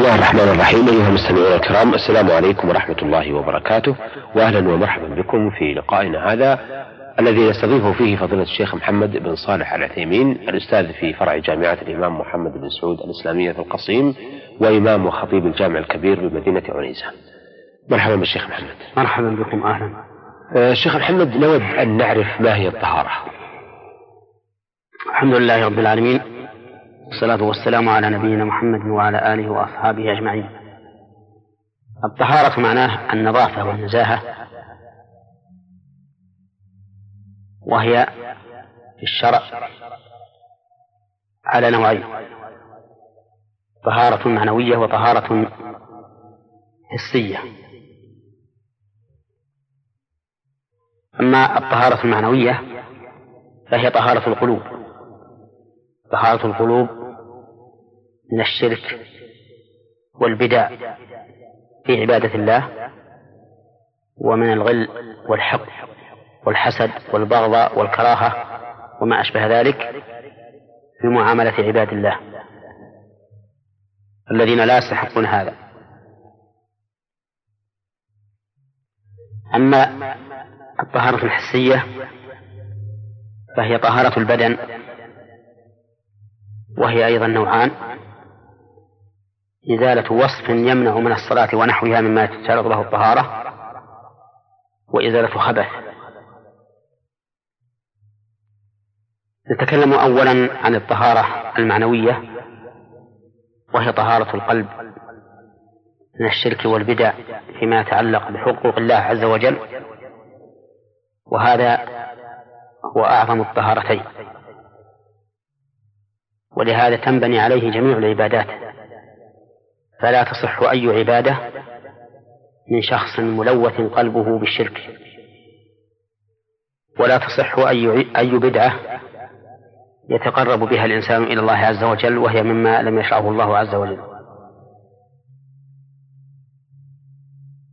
الله الرحمن الرحيم أيها المستمعون الكرام السلام عليكم ورحمة الله وبركاته وأهلا ومرحبا بكم في لقائنا هذا الذي نستضيفه فيه فضيلة الشيخ محمد بن صالح العثيمين الأستاذ في فرع جامعة الإمام محمد بن سعود الإسلامية في القصيم وإمام وخطيب الجامع الكبير بمدينة عنيزة مرحبا بالشيخ محمد. مرحبا بكم أهلا. آه، شيخ محمد نود أن نعرف ما هي الطهارة. الحمد لله رب العالمين. والصلاة والسلام على نبينا محمد وعلى آله وأصحابه أجمعين. الطهارة معناه النظافة والنزاهة وهي في الشرع على نوعين. طهارة معنوية وطهارة حسية. أما الطهارة المعنوية فهي طهارة القلوب. طهارة القلوب من الشرك والبدع في عبادة الله ومن الغل والحق والحسد والبغضاء والكراهة وما أشبه ذلك في معاملة عباد الله الذين لا يستحقون هذا. أما الطهارة الحسية فهي طهارة البدن وهي أيضا نوعان. إزالة وصف يمنع من الصلاة ونحوها مما تشترط له الطهارة وإزالة خبث. نتكلم أولا عن الطهارة المعنوية وهي طهارة القلب من الشرك والبدع فيما يتعلق بحقوق الله عز وجل وهذا هو أعظم الطهارتين. ولهذا تنبني عليه جميع العبادات. فلا تصح أي عبادة من شخص ملوث قلبه بالشرك. ولا تصح أي أي بدعة يتقرب بها الإنسان إلى الله عز وجل وهي مما لم يشرعه الله عز وجل.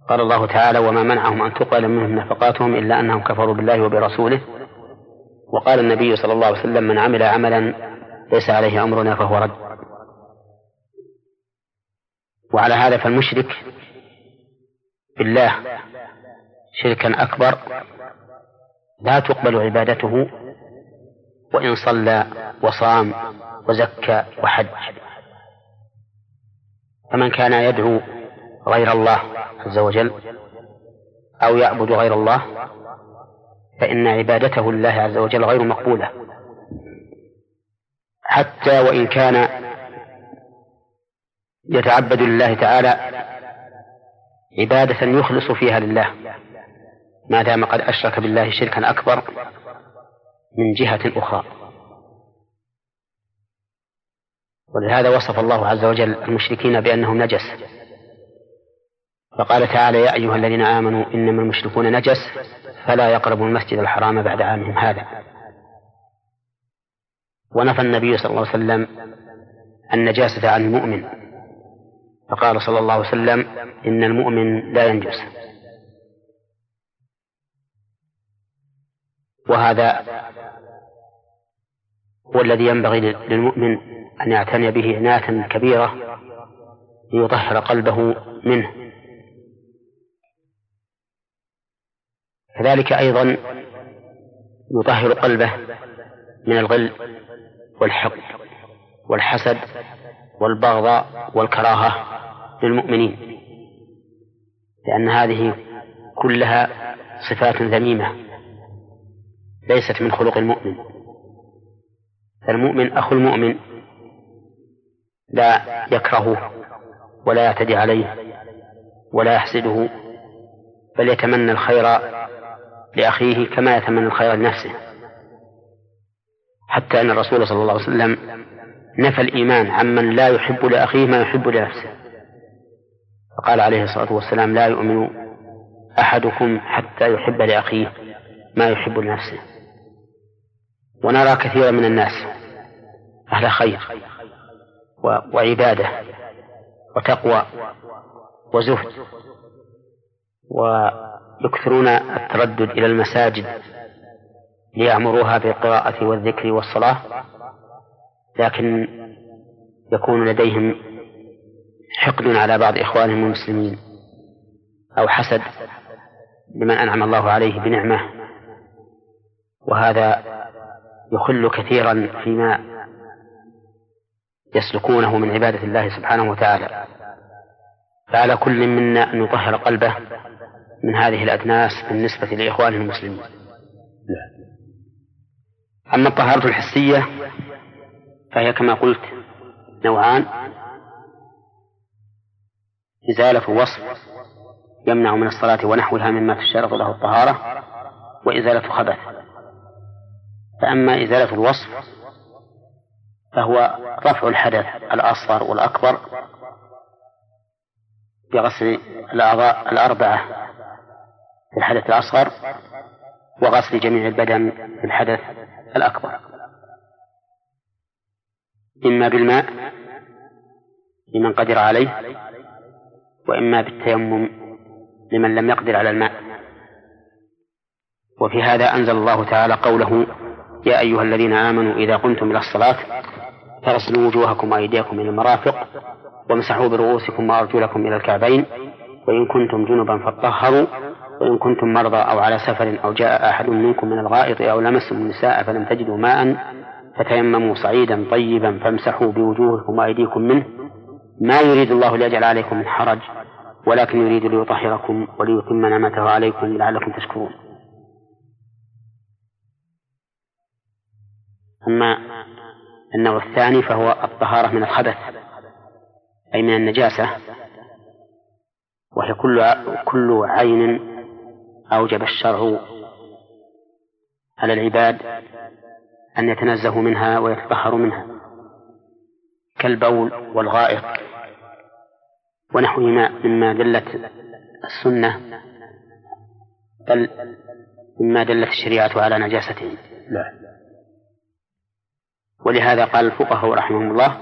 قال الله تعالى وما منعهم أن تقبل منهم نفقاتهم إلا أنهم كفروا بالله وبرسوله. وقال النبي صلى الله عليه وسلم من عمل عملا ليس عليه أمرنا فهو رد. وعلى هذا فالمشرك بالله شركا أكبر لا تقبل عبادته وإن صلى وصام وزكى وحج. فمن كان يدعو غير الله عز وجل أو يعبد غير الله فإن عبادته لله عز وجل غير مقبولة. حتى وإن كان يتعبد لله تعالى عبادة يخلص فيها لله. ما دام قد أشرك بالله شركا أكبر من جهة أخرى. ولهذا وصف الله عز وجل المشركين بأنهم نجس. فقال تعالى يا أيها الذين آمنوا إنما المشركون نجس فلا يقربوا المسجد الحرام بعد عامهم هذا. ونفى النبي صلى الله عليه وسلم النجاسة عن المؤمن. فقال صلى الله عليه وسلم إن المؤمن لا ينجس. وهذا هو الذي ينبغي للمؤمن أن يعتني به عناية كبيرة ليطهر قلبه منه. كذلك أيضا يطهر قلبه من الغل والحقد والحسد والبغضاء والكراهة للمؤمنين لأن هذه كلها صفات ذميمة ليست من خلق المؤمن. فالمؤمن أخو المؤمن لا يكرهه ولا يعتدي عليه ولا يحسده بل يتمنى الخير لأخيه كما يتمنى الخير لنفسه. حتى أن الرسول صلى الله عليه وسلم نفى الإيمان عمن لا يحب لأخيه ما يحب لنفسه. فقال عليه الصلاة والسلام لا يؤمن أحدكم حتى يحب لأخيه ما يحب لنفسه. ونرى كثيرا من الناس أهل خير وعبادة وتقوى وزهد ويكثرون التردد إلى المساجد ليعمروها بالقراءة والذكر والصلاة. لكن يكون لديهم حقد على بعض إخوانهم المسلمين أو حسد لمن أنعم الله عليه بنعمة. وهذا يخل كثيرا فيما يسلكونه من عبادة الله سبحانه وتعالى. فعلى كل منا أن يطهر قلبه من هذه الأدناس بالنسبة لإخوانه المسلمين. أما الطهارة الحسية فهي كما قلت نوعان. إزالة وصف يمنع من الصلاة ونحوها مما تشترط له الطهارة وإزالة خبث. فأما إزالة الوصف فهو رفع الحدث الأصغر والأكبر بغسل الأعضاء الأربعة في الحدث الأصغر وغسل جميع البدن في الحدث الأكبر. إما بالماء لمن قدر عليه وإما بالتيمم لمن لم يقدر على الماء. وفي هذا أنزل الله تعالى قوله يا أيها الذين آمنوا إذا قمتم إلى الصلاة فاغسلوا وجوهكم وأيديكم إلى المرافق وامسحوا برؤوسكم وأرجلكم إلى الكعبين وإن كنتم جنبا فاطهروا وإن كنتم مرضى أو على سفر أو جاء أحد منكم من الغائط أو لمستم النساء فلم تجدوا ماء فتيمموا صعيدا طيبا فامسحوا بوجوهكم وأيديكم منه. ما يريد الله ليجعل عليكم من حرج ولكن يريد ليطهركم وليتم نعمته عليكم لعلكم تشكرون. أما النوع الثاني فهو الطهارة من الخبث أي من النجاسة وهي كل كل عين أوجب الشرع على العباد أن يتنزهوا منها ويتطهروا منها كالبول والغائط ونحوهما مما دلت السنة بل مما دلت الشريعة على نجاسته لا ولهذا قال الفقهاء رحمهم الله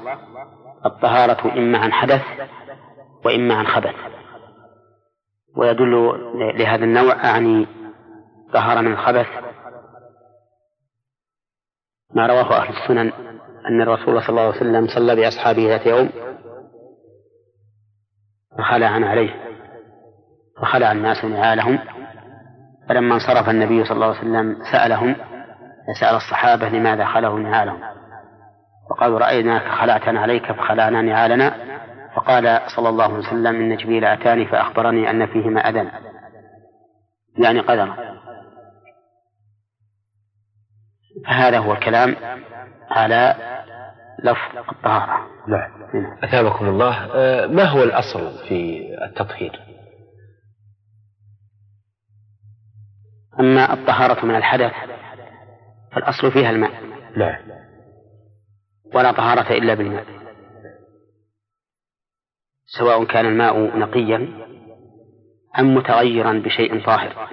الطهارة إما عن حدث وإما عن خبث. ويدل لهذا النوع أعني طهارة من الخبث ما رواه أهل السنن أن الرسول صلى الله عليه وسلم صلى بأصحابه ذات يوم فخلع عليه فخلع الناس نعالهم فلما انصرف النبي صلى الله عليه وسلم سألهم سأل الصحابة لماذا خلعوا نعالهم فقالوا رأيناك خلعت عليك فخلعنا نعالنا فقال صلى الله عليه وسلم إن جبريل أتاني فأخبرني أن فيهما أذى يعني قدرا فهذا هو الكلام على لفظ الطهارة. نعم. أثابكم الله. آه، ما هو الأصل في التطهير؟ أما الطهارة من الحدث فالأصل فيها الماء. نعم. ولا طهارة إلا بالماء. سواء كان الماء نقيا أم متغيرا بشيء طاهر.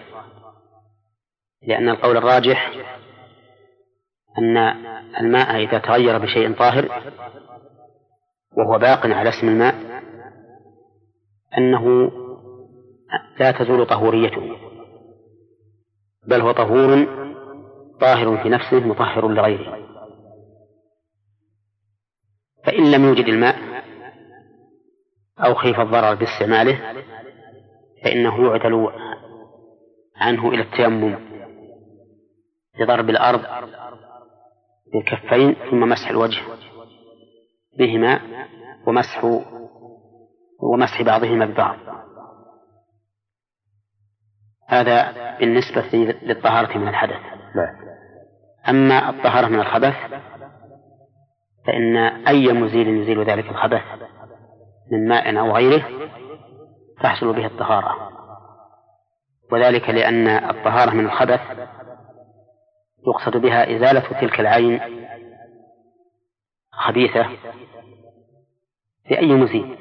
لأن القول الراجح أن الماء إذا تغير بشيء طاهر وهو باق على اسم الماء أنه لا تزول طهوريته بل هو طهور طاهر في نفسه مطهر لغيره. فإن لم يوجد الماء أو خيف الضرر باستعماله فإنه يعدل عنه إلى التيمم بضرب الأرض بالكفين ثم مسح الوجه بهما ومسح ومسح بعضهما ببعض. هذا بالنسبة للطهارة من الحدث. نعم. أما الطهارة من الخبث فإن أي مزيل يزيل ذلك الخبث من ماء أو غيره تحصل به الطهارة. وذلك لأن الطهارة من الخبث يقصد بها إزالة تلك العين خبيثة بأي مزيد.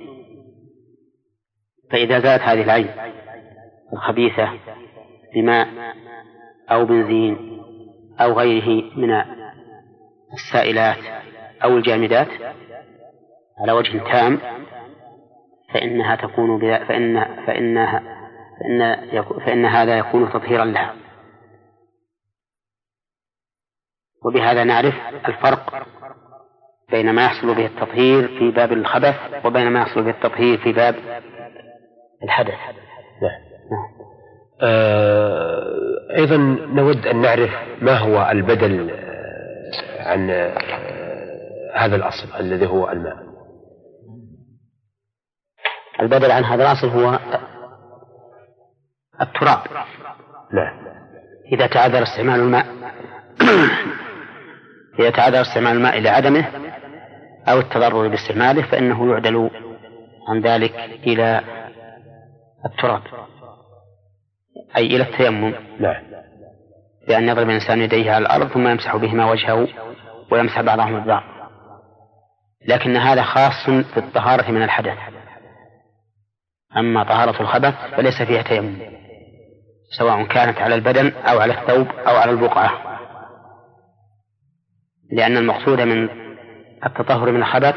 فإذا زالت هذه العين الخبيثة بماء أو بنزين أو غيره من السائلات أو الجامدات على وجه تام فإنها تكون فإن فإنها فإن فإن هذا يكون تطهيرا لها. وبهذا نعرف الفرق بين ما يحصل به التطهير في باب الخبث وبين ما يحصل به التطهير في باب الحدث. نعم. آه أيضا نود أن نعرف ما هو البدل آه، عن آه، هذا الأصل الذي هو الماء. البدل عن هذا الأصل هو التراب. نعم. إذا تعذر استعمال الماء إذا تعذر استعمال الماء لعدمه أو التضرر باستعماله فإنه يعدل عن ذلك إلى التراب أي إلى التيمم. نعم. بأن يضرب الإنسان يديه على الأرض ثم يمسح بهما وجهه ويمسح بعضهم البعض. لكن هذا خاص بالطهارة من الحدث. أما طهارة الخبث فليس فيها تيمم سواء كانت على البدن أو على الثوب أو على البقعة. لأن المقصود من التطهر من الخبث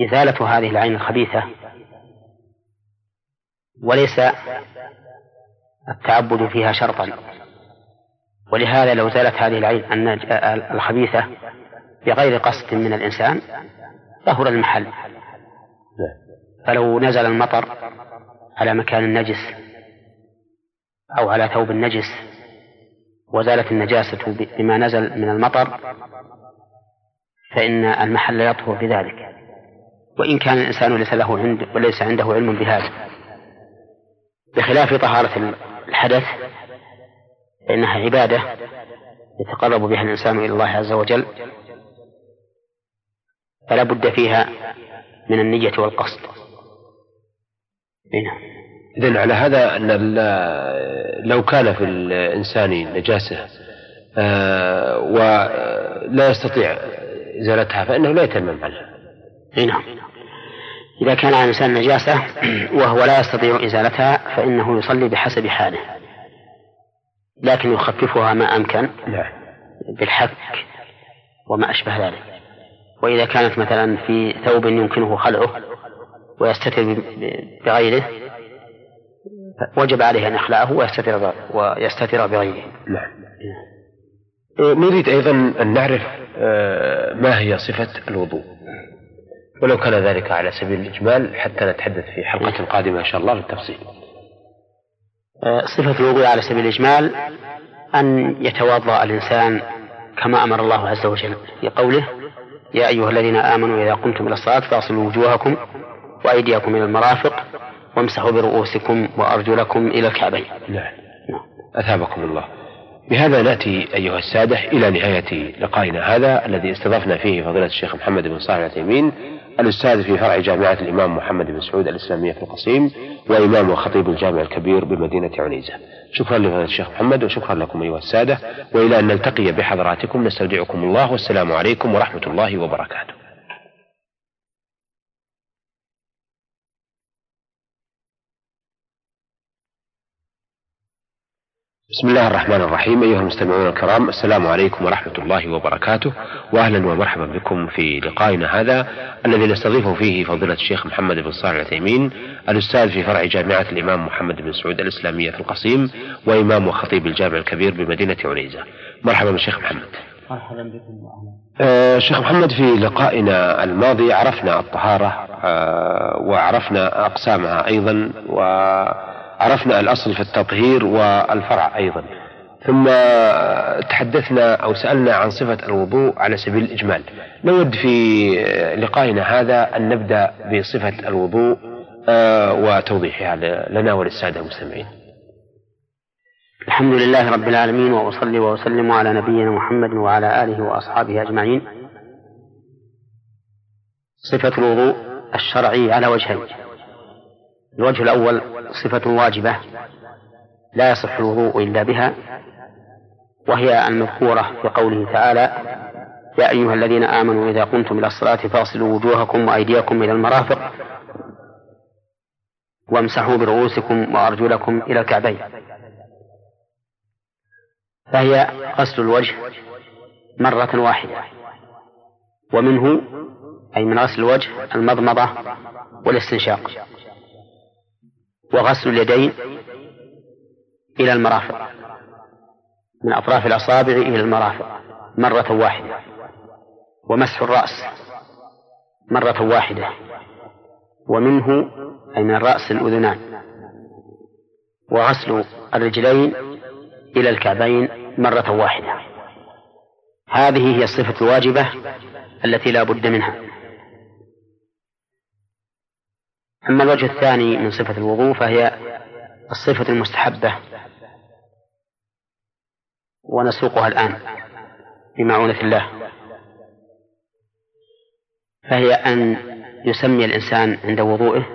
إزالة هذه العين الخبيثة وليس التعبد فيها شرطا. ولهذا لو زالت هذه العين الخبيثة بغير قصد من الإنسان طهر المحل. فلو نزل المطر على مكان نجس أو على ثوب نجس وزالت النجاسة بما نزل من المطر فإن المحل يطهر بذلك. وإن كان الإنسان ليس له عند وليس عنده علم بهذا. بخلاف طهارة الحدث فإنها عبادة يتقرب بها الإنسان إلى الله عز وجل. فلا بد فيها من النية والقصد. نعم. إذن على هذا أن لو كان في الإنسان نجاسة آه، ولا يستطيع إزالتها فإنه لا يتمم عنها نعم. إذا كان على الإنسان نجاسة وهو لا يستطيع إزالتها فإنه يصلي بحسب حاله. لكن يخففها ما أمكن نعم بالحك وما أشبه ذلك. وإذا كانت مثلا في ثوب يمكنه خلعه ويستتر بغيره وجب عليه أن يخلعه ويستتر ويستتر بغيره. نعم. نريد أيضا أن نعرف آه، ما هي صفة الوضوء؟ ولو كان ذلك على سبيل الإجمال حتى نتحدث في حلقة قادمة إن شاء الله بالتفصيل آه، صفة الوضوء على سبيل الإجمال أن يتوضأ الإنسان كما أمر الله عز وجل في قوله يا أيها الذين آمنوا إذا قمتم إلى الصلاة فاغسلوا وجوهكم وأيديكم إلى المرافق وامسحوا برؤوسكم وأرجلكم إلى الكعبين نعم أثابكم الله بهذا نأتي أيها السادة إلى نهاية لقائنا هذا الذي استضفنا فيه فضيلة الشيخ محمد بن صالح العثيمين الأستاذ في فرع جامعة الإمام محمد بن سعود الإسلامية في القصيم وإمام وخطيب الجامع الكبير بمدينة عنيزة. شكرا لفضيلة الشيخ محمد وشكرا لكم أيها السادة وإلى أن نلتقي بحضراتكم نستودعكم الله والسلام عليكم ورحمة الله وبركاته. بسم الله الرحمن الرحيم أيها المستمعون الكرام السلام عليكم ورحمة الله وبركاته وأهلا ومرحبا بكم في لقائنا هذا الذي نستضيف فيه فضيلة الشيخ محمد بن صالح العثيمين الأستاذ في فرع جامعة الإمام محمد بن سعود الإسلامية في القصيم وإمام وخطيب الجامع الكبير بمدينة عنيزة. مرحبا بالشيخ محمد. مرحبا بكم آه شيخ محمد في لقائنا الماضي عرفنا الطهارة آه وعرفنا أقسامها أيضا و عرفنا الأصل في التطهير والفرع أيضا. ثم تحدثنا أو سألنا عن صفة الوضوء على سبيل الإجمال. نود في لقائنا هذا أن نبدأ بصفة الوضوء آه، وتوضيحها لنا وللسادة المستمعين. الحمد لله رب العالمين وأصلي وأسلم على نبينا محمد وعلى آله وأصحابه أجمعين. صفة الوضوء الشرعي على وجهين. الوجه الأول صفة واجبة لا يصح الوضوء إلا بها وهي المذكورة في قوله تعالى يا أيها الذين آمنوا إذا قمتم إلى الصلاة فاغسلوا وجوهكم وأيديكم إلى المرافق وامسحوا برؤوسكم وأرجلكم إلى الكعبين فهي غسل الوجه مرة واحدة ومنه أي من غسل الوجه المضمضة والاستنشاق. وغسل اليدين إلى المرافق. من أطراف الأصابع إلى المرافق. مرة واحدة. ومسح الرأس. مرة واحدة. ومنه أي من الرأس الأذنان. وغسل الرجلين إلى الكعبين مرة واحدة. هذه هي الصفة الواجبة التي لا بد منها. أما الوجه الثاني من صفة الوضوء فهي الصفة المستحبة ونسوقها الآن بمعونة الله فهي أن يسمي الإنسان عند وضوئه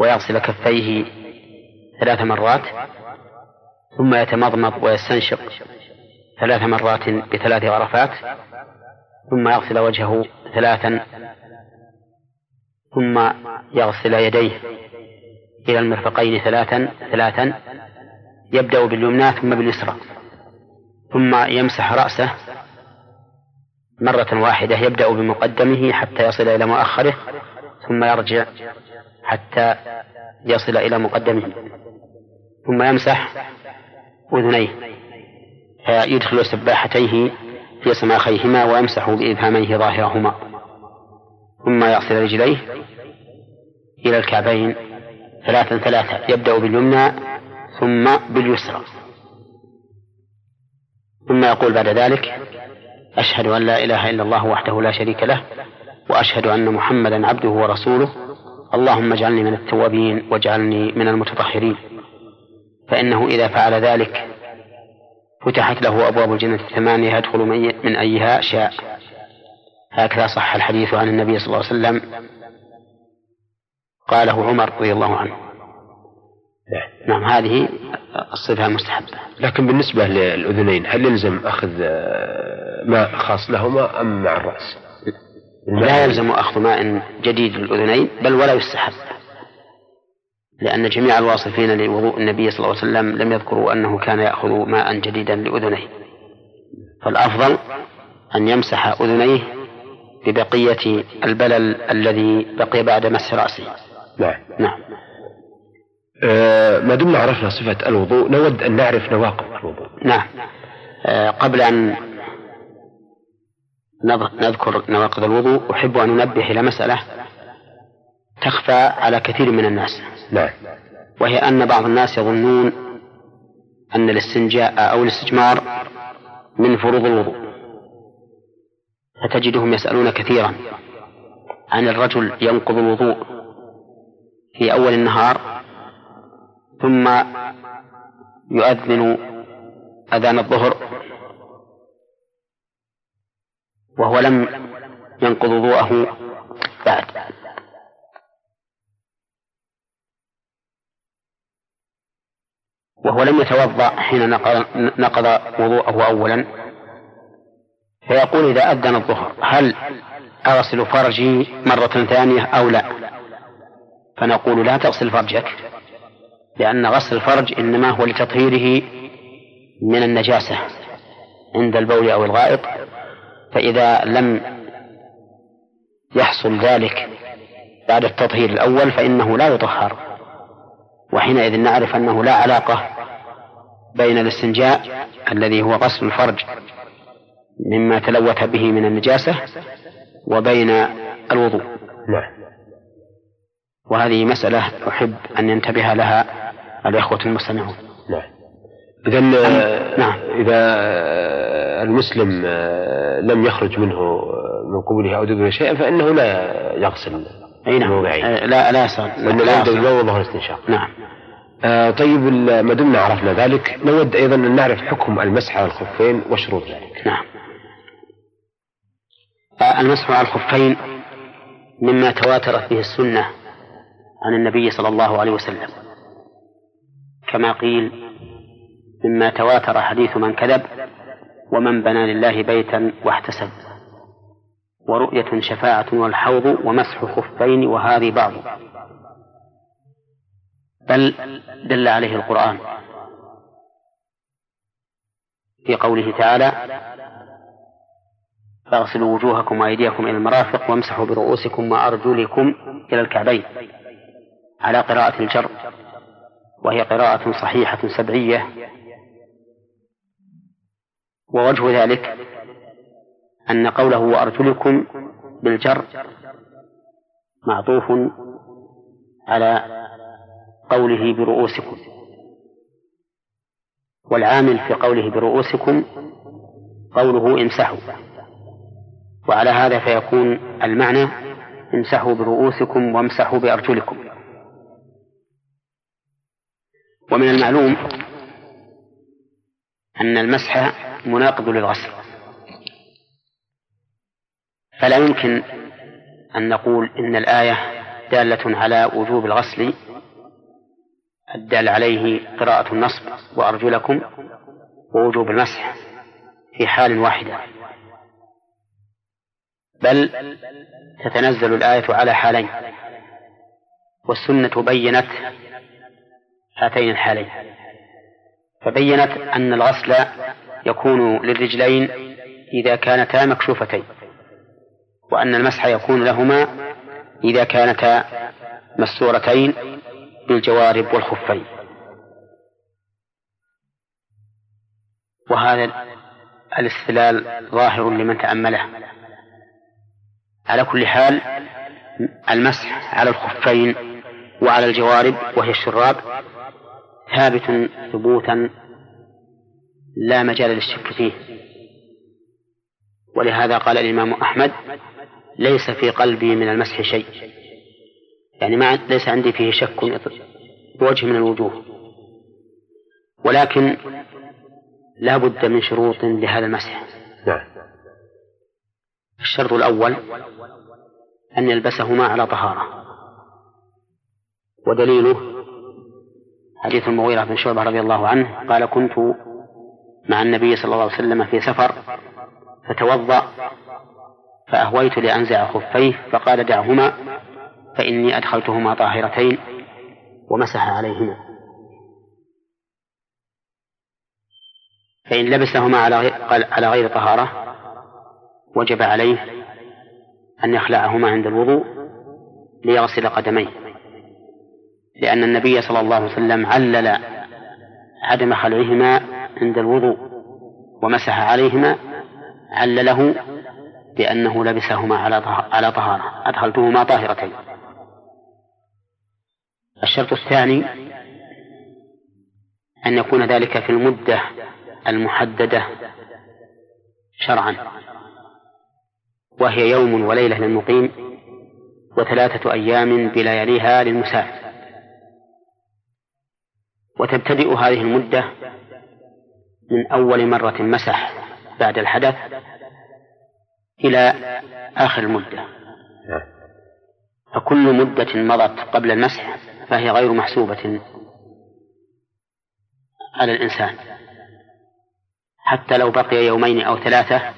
ويغسل كفيه ثلاث مرات ثم يتمضمض ويستنشق ثلاث مرات بثلاث غرفات ثم يغسل وجهه ثلاثا ثم يغسل يديه إلى المرفقين ثلاثا ثلاثا يبدأ باليمنى ثم باليسرى ثم يمسح رأسه مرة واحدة يبدأ بمقدمه حتى يصل إلى مؤخره ثم يرجع حتى يصل إلى مقدمه ثم يمسح أذنيه فيدخل سباحتيه في سماخيهما ويمسح بإبهاميه ظاهرهما. ثم يغسل رجليه إلى الكعبين ثلاثا ثلاثا يبدأ باليمنى ثم باليسرى. ثم يقول بعد ذلك أشهد أن لا إله إلا الله وحده لا شريك له وأشهد أن محمدا عبده ورسوله. اللهم اجعلني من التوابين واجعلني من المتطهرين. فإنه إذا فعل ذلك فتحت له أبواب الجنة الثمانية يدخل من أيها شاء. هكذا صح الحديث عن النبي صلى الله عليه وسلم. قاله عمر رضي الله عنه. نعم هذه الصفة المستحبة لكن بالنسبة للأذنين هل يلزم أخذ ماء خاص لهما أم مع الرأس؟ لا يلزم أخذ ماء جديد للأذنين بل ولا يستحب. لأن جميع الواصفين لوضوء النبي صلى الله عليه وسلم لم يذكروا أنه كان يأخذ ماء جديدا لأذنيه. فالأفضل أن يمسح أذنيه ببقية البلل الذي بقي بعد مسح رأسه. نعم. نعم. آه ما دمنا عرفنا صفة الوضوء نود أن نعرف نواقض الوضوء. نعم. آه قبل أن نذكر نواقض الوضوء أحب أن أنبه إلى مسألة تخفى على كثير من الناس. نعم. وهي أن بعض الناس يظنون أن الاستنجاء أو الاستجمار من فروض الوضوء. فتجدهم يسألون كثيرا عن الرجل ينقض الوضوء في أول النهار ثم يؤذن أذان الظهر وهو لم ينقض وضوءه بعد. وهو لم يتوضأ حين نقض وضوءه أولا. فيقول إذا أذن الظهر هل أغسل فرجي مرة ثانية أو لا؟ فنقول لا تغسل فرجك لأن غسل الفرج إنما هو لتطهيره من النجاسة عند البول أو الغائط فإذا لم يحصل ذلك بعد التطهير الأول فإنه لا يطهر وحينئذ نعرف أنه لا علاقة بين الاستنجاء الذي هو غسل الفرج مما تلوث به من النجاسة وبين الوضوء. نعم. وهذه مسألة أحب أن ينتبه لها الإخوة المستمعون. نعم. إذا نعم. إذا المسلم لم يخرج منه من قبوله أو دبره شيئا فإنه لا يغسل أي نعم. لا لا يصل لا يبدأ بالماء وظهر الاستنشاق. نعم. آه طيب ما دمنا عرفنا ذلك. نود أيضا أن نعرف حكم المسح على الخفين وشروط ذلك. نعم. آه المسح على الخفين مما تواترت به السنة عن النبي صلى الله عليه وسلم. كما قيل مما تواتر حديث من كذب ومن بنى لله بيتا واحتسب ورؤية شفاعة والحوض ومسح خفين وهذه بعض. بل دل عليه القرآن في قوله تعالى فاغسلوا وجوهكم وأيديكم إلى المرافق وامسحوا برؤوسكم وأرجلكم إلى الكعبين على قراءة الجر وهي قراءة صحيحة سبعية. ووجه ذلك أن قوله وأرجلكم بالجر معطوف على قوله برؤوسكم. والعامل في قوله برؤوسكم قوله امسحوا. وعلى هذا فيكون المعنى امسحوا برؤوسكم وامسحوا بأرجلكم. ومن المعلوم أن المسح مناقض للغسل. فلا يمكن أن نقول إن الآية دالة على وجوب الغسل. الدال عليه قراءة النصب وأرجلكم ووجوب المسح في حال واحدة. بل تتنزل الآية على حالين. والسنة بينت هاتين الحالين. فبينت أن الغسل يكون للرجلين إذا كانتا مكشوفتين وأن المسح يكون لهما إذا كانتا مستورتين بالجوارب والخفين. وهذا الاستدلال ظاهر لمن تأمله. على كل حال المسح على الخفين وعلى الجوارب وهي الشراب ثابت ثبوتا لا مجال للشك فيه. ولهذا قال الإمام أحمد ليس في قلبي من المسح شيء. يعني ما ليس عندي فيه شك بوجه من الوجوه. ولكن لا بد من شروط لهذا المسح. نعم. الشرط الأول أن يلبسهما على طهارة. ودليله حديث المغيرة بن شعبة رضي الله عنه قال كنت مع النبي صلى الله عليه وسلم في سفر فتوضأ فأهويت لأنزع خفيه فقال دعهما فإني أدخلتهما طاهرتين. ومسح عليهما. فإن لبسهما على غير طهارة وجب عليه أن يخلعهما عند الوضوء ليغسل قدميه لأن النبي صلى الله عليه وسلم علل عدم خلعهما عند الوضوء ومسح عليهما علله بأنه لبسهما على على طهارة. أدخلتهما طاهرتين. الشرط الثاني أن يكون ذلك في المدة المحددة شرعا. وهي يوم وليلة للمقيم وثلاثة أيام بلياليها للمسافر وتبتدئ هذه المدة من أول مرة مسح بعد الحدث إلى آخر المدة. فكل مدة مضت قبل المسح فهي غير محسوبة على الإنسان. حتى لو بقي يومين أو ثلاثة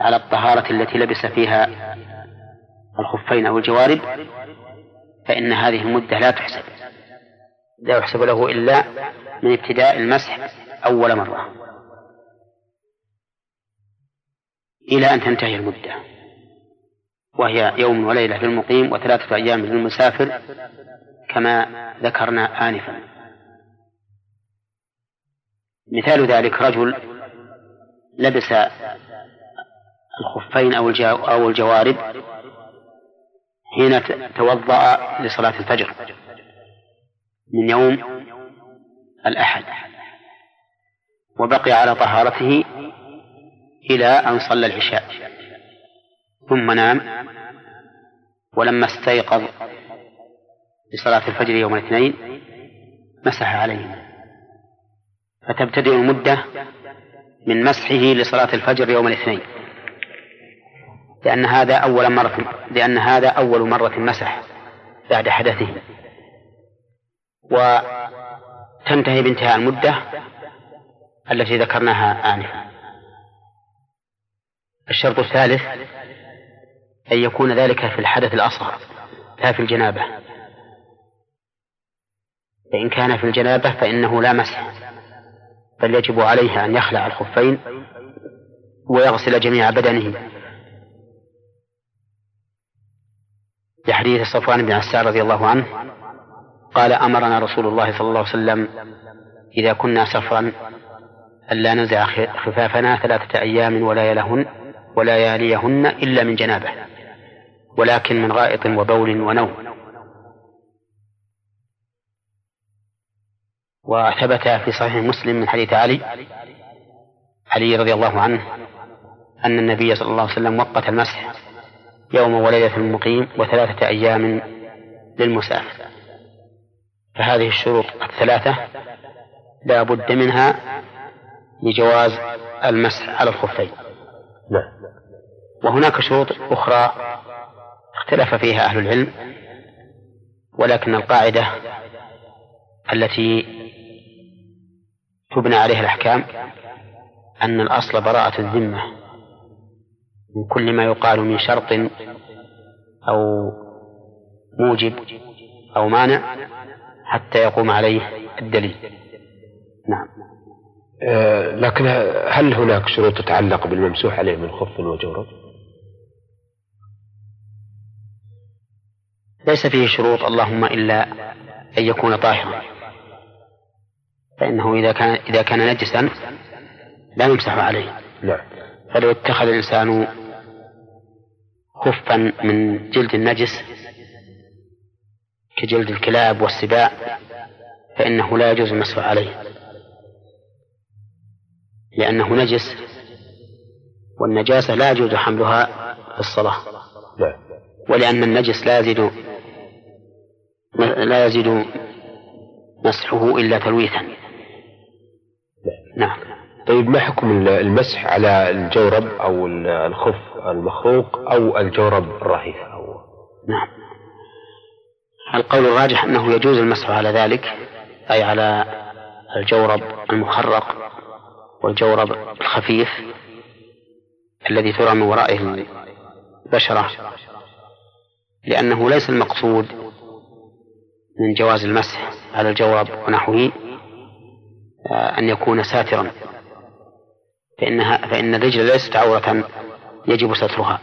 على الطهارة التي لبس فيها الخفين أو الجوارب فإن هذه المدة لا تحسب لا يحسب له إلا من ابتداء المسح أول مرة. إلى أن تنتهي المدة وهي يوم وليلة للمقيم وثلاثة أيام للمسافر كما ذكرنا آنفا. مثال ذلك رجل لبس الخفين أو الجوارب حين توضأ لصلاة الفجر من يوم الأحد. وبقي على طهارته إلى أن صلى العشاء ثم نام ولما استيقظ لصلاة الفجر يوم الاثنين مسح عليه. فتبتدئ المدة من مسحه لصلاة الفجر يوم الاثنين. لأن هذا أول مرة لأن هذا أول مرة مسح بعد حدثه. وتنتهي بانتهاء المدة التي ذكرناها آنفا. الشرط الثالث أن يكون ذلك في الحدث الأصغر لا في الجنابة. فإن كان في الجنابة فإنه لا مسح بل يجب عليه أن يخلع الخفين ويغسل جميع بدنه لحديث صفوان بن عسار رضي الله عنه قال أمرنا رسول الله صلى الله عليه وسلم إذا كنا سفرا ألا نزع خفافنا ثلاثة أيام ولا يلهن ولياليهن إلا من جنابه ولكن من غائط وبول ونوم. وثبت في صحيح مسلم من حديث علي علي رضي الله عنه أن النبي صلى الله عليه وسلم وقت المسح. يوم وليلة المقيم وثلاثة أيام للمسافر. فهذه الشروط الثلاثة لا بد منها لجواز المسح على الخفين. نعم. وهناك شروط أخرى اختلف فيها أهل العلم ولكن القاعدة التي تبنى عليها الأحكام أن الأصل براءة الذمة. من كل ما يقال من شرط أو موجب أو مانع حتى يقوم عليه الدليل. نعم. آه لكن هل هناك شروط تتعلق بالممسوح عليه من خف وجورب؟ ليس فيه شروط اللهم إلا أن يكون طاهرا. فإنه إذا كان إذا كان نجسا لا يمسح عليه. نعم. فلو اتخذ الإنسان خفا من جلد النجس كجلد الكلاب والسباع فإنه لا يجوز المسح عليه لأنه نجس والنجاسة لا يجوز حملها في الصلاة ولأن النجس لا يزيد لا يزيد مسحه إلا تلويثا. نعم. طيب ما حكم المسح على الجورب أو الخف المخروق أو الجورب الرهيف؟ أو نعم. القول الراجح أنه يجوز المسح على ذلك؟ أي على الجورب المخرق والجورب الخفيف الذي ترى من ورائه البشرة لأنه ليس المقصود من جواز المسح على الجورب ونحوه آه، أن يكون ساترا. فإنها فإن الرجل ليست عورة يجب سترها.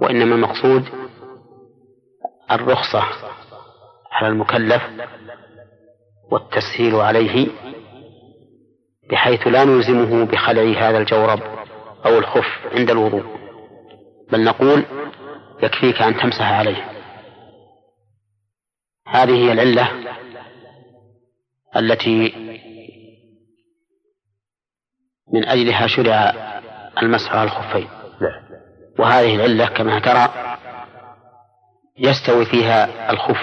وإنما المقصود الرخصة على المكلف والتسهيل عليه بحيث لا نلزمه بخلع هذا الجورب أو الخف عند الوضوء. بل نقول يكفيك أن تمسح عليه. هذه هي العلة التي من أجلها شرع المسح على الخفين. وهذه العلة كما ترى يستوي فيها الخف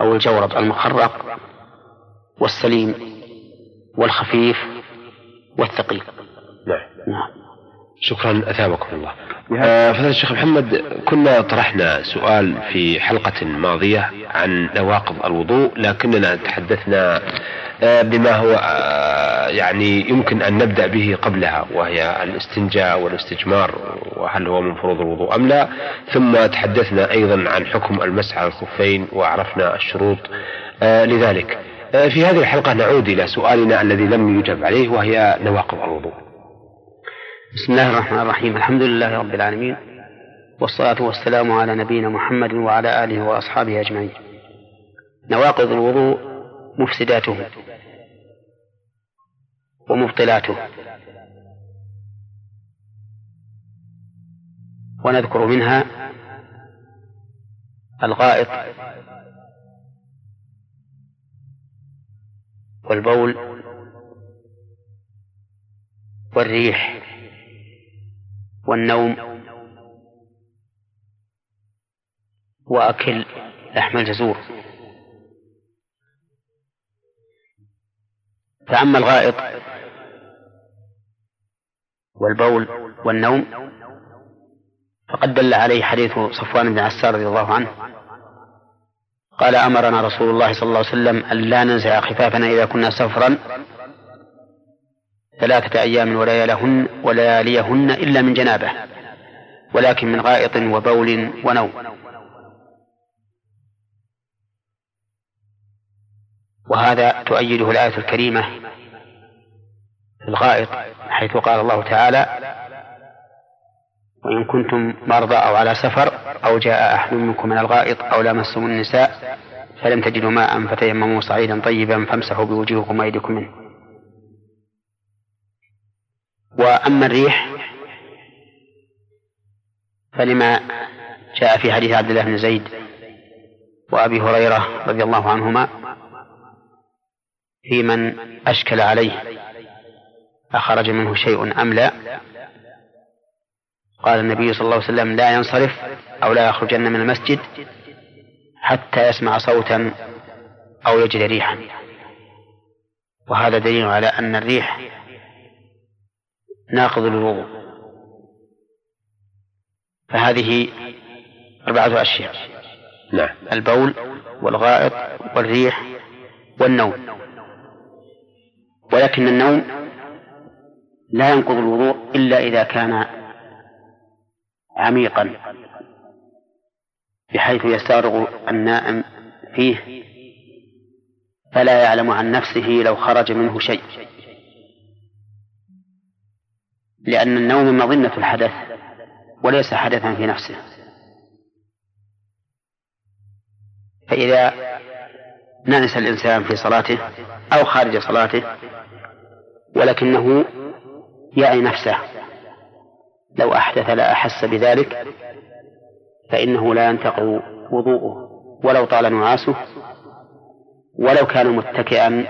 أو الجورب المخرق والسليم والخفيف والثقيل. نعم. نعم. شكرا أثابكم الله. آه، فضيلة الشيخ محمد كنا طرحنا سؤال في حلقة ماضية عن نواقض الوضوء لكننا تحدثنا بما هو آه، يعني يمكن أن نبدأ به قبلها وهي الاستنجاء والاستجمار وهل هو من فروض الوضوء أم لا. ثم تحدثنا أيضا عن حكم المسح على الخفين وعرفنا الشروط لذلك. في هذه الحلقة نعود إلى سؤالنا الذي لم يجب عليه وهي نواقض الوضوء. بسم الله الرحمن الرحيم. الحمد لله رب العالمين والصلاة والسلام على نبينا محمد وعلى آله وأصحابه أجمعين. نواقض الوضوء مفسداته. ومبطلاته. ونذكر منها الغائط والبول والريح والنوم وأكل لحم الجزور. فأما الغائط والبول والنوم فقد دل عليه حديث صفوان بن عسار رضي الله عنه. قال أمرنا رسول الله صلى الله عليه وسلم أن لا ننزع خفافنا إذا كنا سفرا ثلاثة أيام وليالهن ولياليهن إلا من جنابة ولكن من غائط وبول ونوم. وهذا تؤيده الآية الكريمة الغائط حيث قال الله تعالى وإن كنتم مرضى أو على سفر أو جاء أحد منكم من الغائط أو لامستم النساء فلم تجدوا ماء فتيمموا صعيدا طيبا فامسحوا بوجوهكم وأيديكم منه. وأما الريح فلما جاء في حديث عبد الله بن زيد وأبي هريرة رضي الله عنهما في من أشكل عليه أخرج منه شيء أم لا؟ قال النبي صلى الله عليه وسلم لا ينصرف أو لا يخرجن من المسجد حتى يسمع صوتا أو يجد ريحا. وهذا دليل على أن الريح ناقض الوضوء. فهذه أربعة أشياء نعم. البول والغائط والريح والنوم. ولكن النوم لا ينقض الوضوء إلا إذا كان عميقا بحيث يستغرق النائم فيه فلا يعلم عن نفسه لو خرج منه شيء. لأن النوم مظنة الحدث وليس حدثا في نفسه. فإذا نعس الإنسان في صلاته أو خارج صلاته ولكنه يعي نفسه. لو أحدث لا أحس بذلك فإنه لا ينتقض وضوءه. ولو طال نعاسه ولو كان متكئا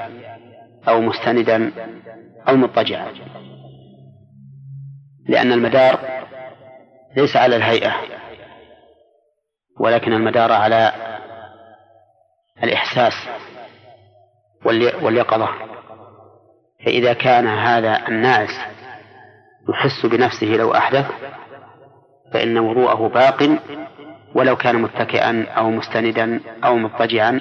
أو مستندا أو مضطجعا. لأن المدار ليس على الهيئة ولكن المدار على الإحساس واليقظة. فإذا كان هذا الناعس يحس بنفسه لو أحدث فإن وضوءه باق ولو كان متكئا أو مستندا أو مضطجعا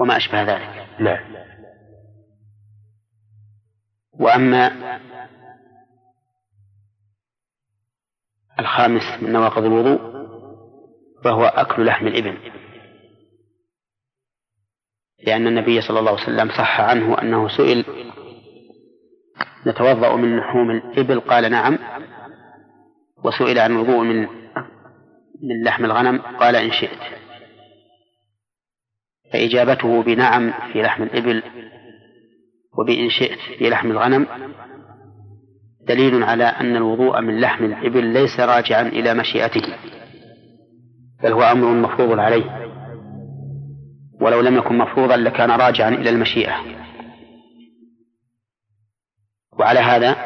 وما أشبه ذلك. نعم. وأما الخامس من نواقض الوضوء فهو أكل لحم الإبل. لأن النبي صلى الله عليه وسلم صح عنه أنه سئل نتوضأ من لحوم الإبل؟ قال نعم. وسئل عن الوضوء من من لحم الغنم؟ قال إن شئت. فإجابته بنعم في لحم الإبل وبإن شئت في لحم الغنم. دليل على أن الوضوء من لحم الإبل ليس راجعا إلى مشيئته بل هو أمر مفروض عليه. ولو لم يكن مفروضا لكان راجعا إلى المشيئة. وعلى هذا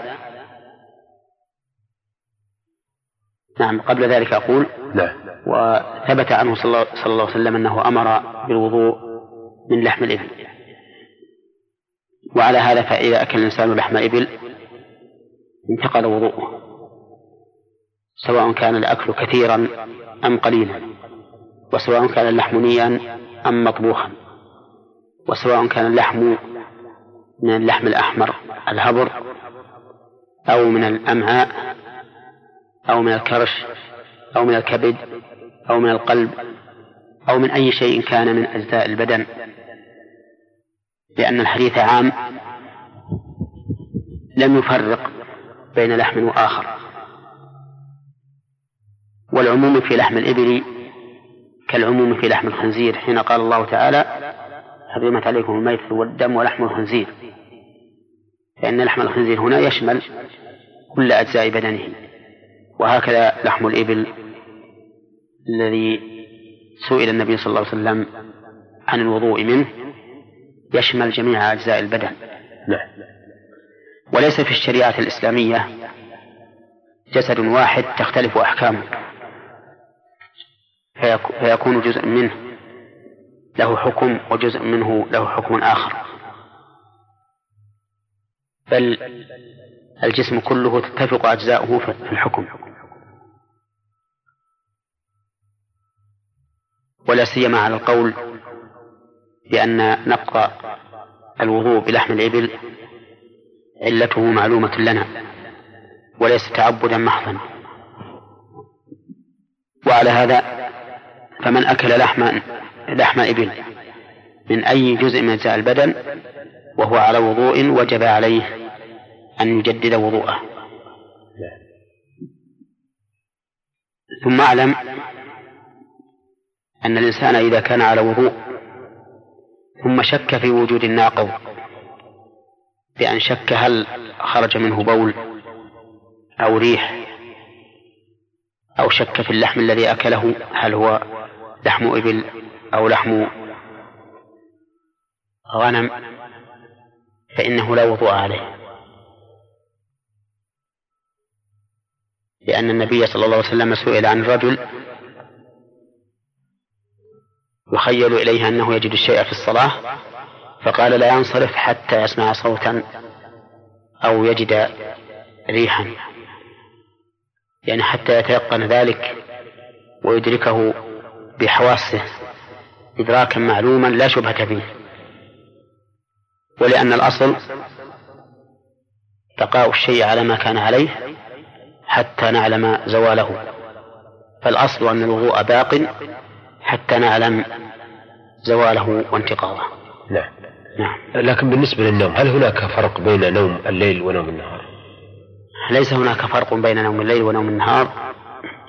نعم قبل ذلك أقول نعم وثبت عنه صلى الله عليه وسلم أنه أمر بالوضوء من لحم الإبل. وعلى هذا فإذا أكل الإنسان لحم إبل انتقض وضوءه سواء كان الأكل كثيرا أم قليلا وسواء كان اللحم نيا أم مطبوخا وسواء كان اللحم من اللحم الأحمر الهبر أو من الأمعاء أو من الكرش أو من الكبد أو من القلب أو من أي شيء كان من أجزاء البدن. لأن الحديث عام لم يفرق بين لحم وآخر. والعموم في لحم الإبل كالعموم في لحم الخنزير حين قال الله تعالى حرمت عليكم الميت والدم ولحم الخنزير. فإن لحم الخنزير هنا يشمل كل أجزاء بدنه وهكذا لحم الإبل الذي سئل النبي صلى الله عليه وسلم عن الوضوء منه يشمل جميع أجزاء البدن. نعم. وليس في الشريعة الإسلامية جسد واحد تختلف أحكامه فيكون جزء منه. له حكم وجزء منه له حكم آخر. بل الجسم كله تتفق أجزاؤه في الحكم. ولا سيما على القول بأن نقض الوضوء بلحم الإبل علته معلومة لنا وليس تعبدا محضا. وعلى هذا فمن أكل لحم لحم إبل من أي جزء من أجزاء البدن وهو على وضوء وجب عليه أن يجدد وضوءه. ثم أعلم أن الإنسان إذا كان على وضوء ثم شك في وجود الناقض بأن شك هل خرج منه بول أو ريح أو شك في اللحم الذي أكله هل هو لحم إبل أو لحم غنم فإنه لا وضوء عليه. لأن النبي صلى الله عليه وسلم سئل عن رجل يخيل إليه أنه يجد الشيء في الصلاة فقال لا ينصرف حتى يسمع صوتا أو يجد ريحا. يعني حتى يتيقن ذلك ويدركه بحواسه. إدراكا معلوما لا شبهة فيه. ولأن الأصل بقاء الشيء على ما كان عليه حتى نعلم زواله. فالأصل أن الوضوء باق حتى نعلم زواله وانتقاضه نعم. نعم. لكن بالنسبة للنوم هل هناك فرق بين نوم الليل ونوم النهار؟ ليس هناك فرق بين نوم الليل ونوم النهار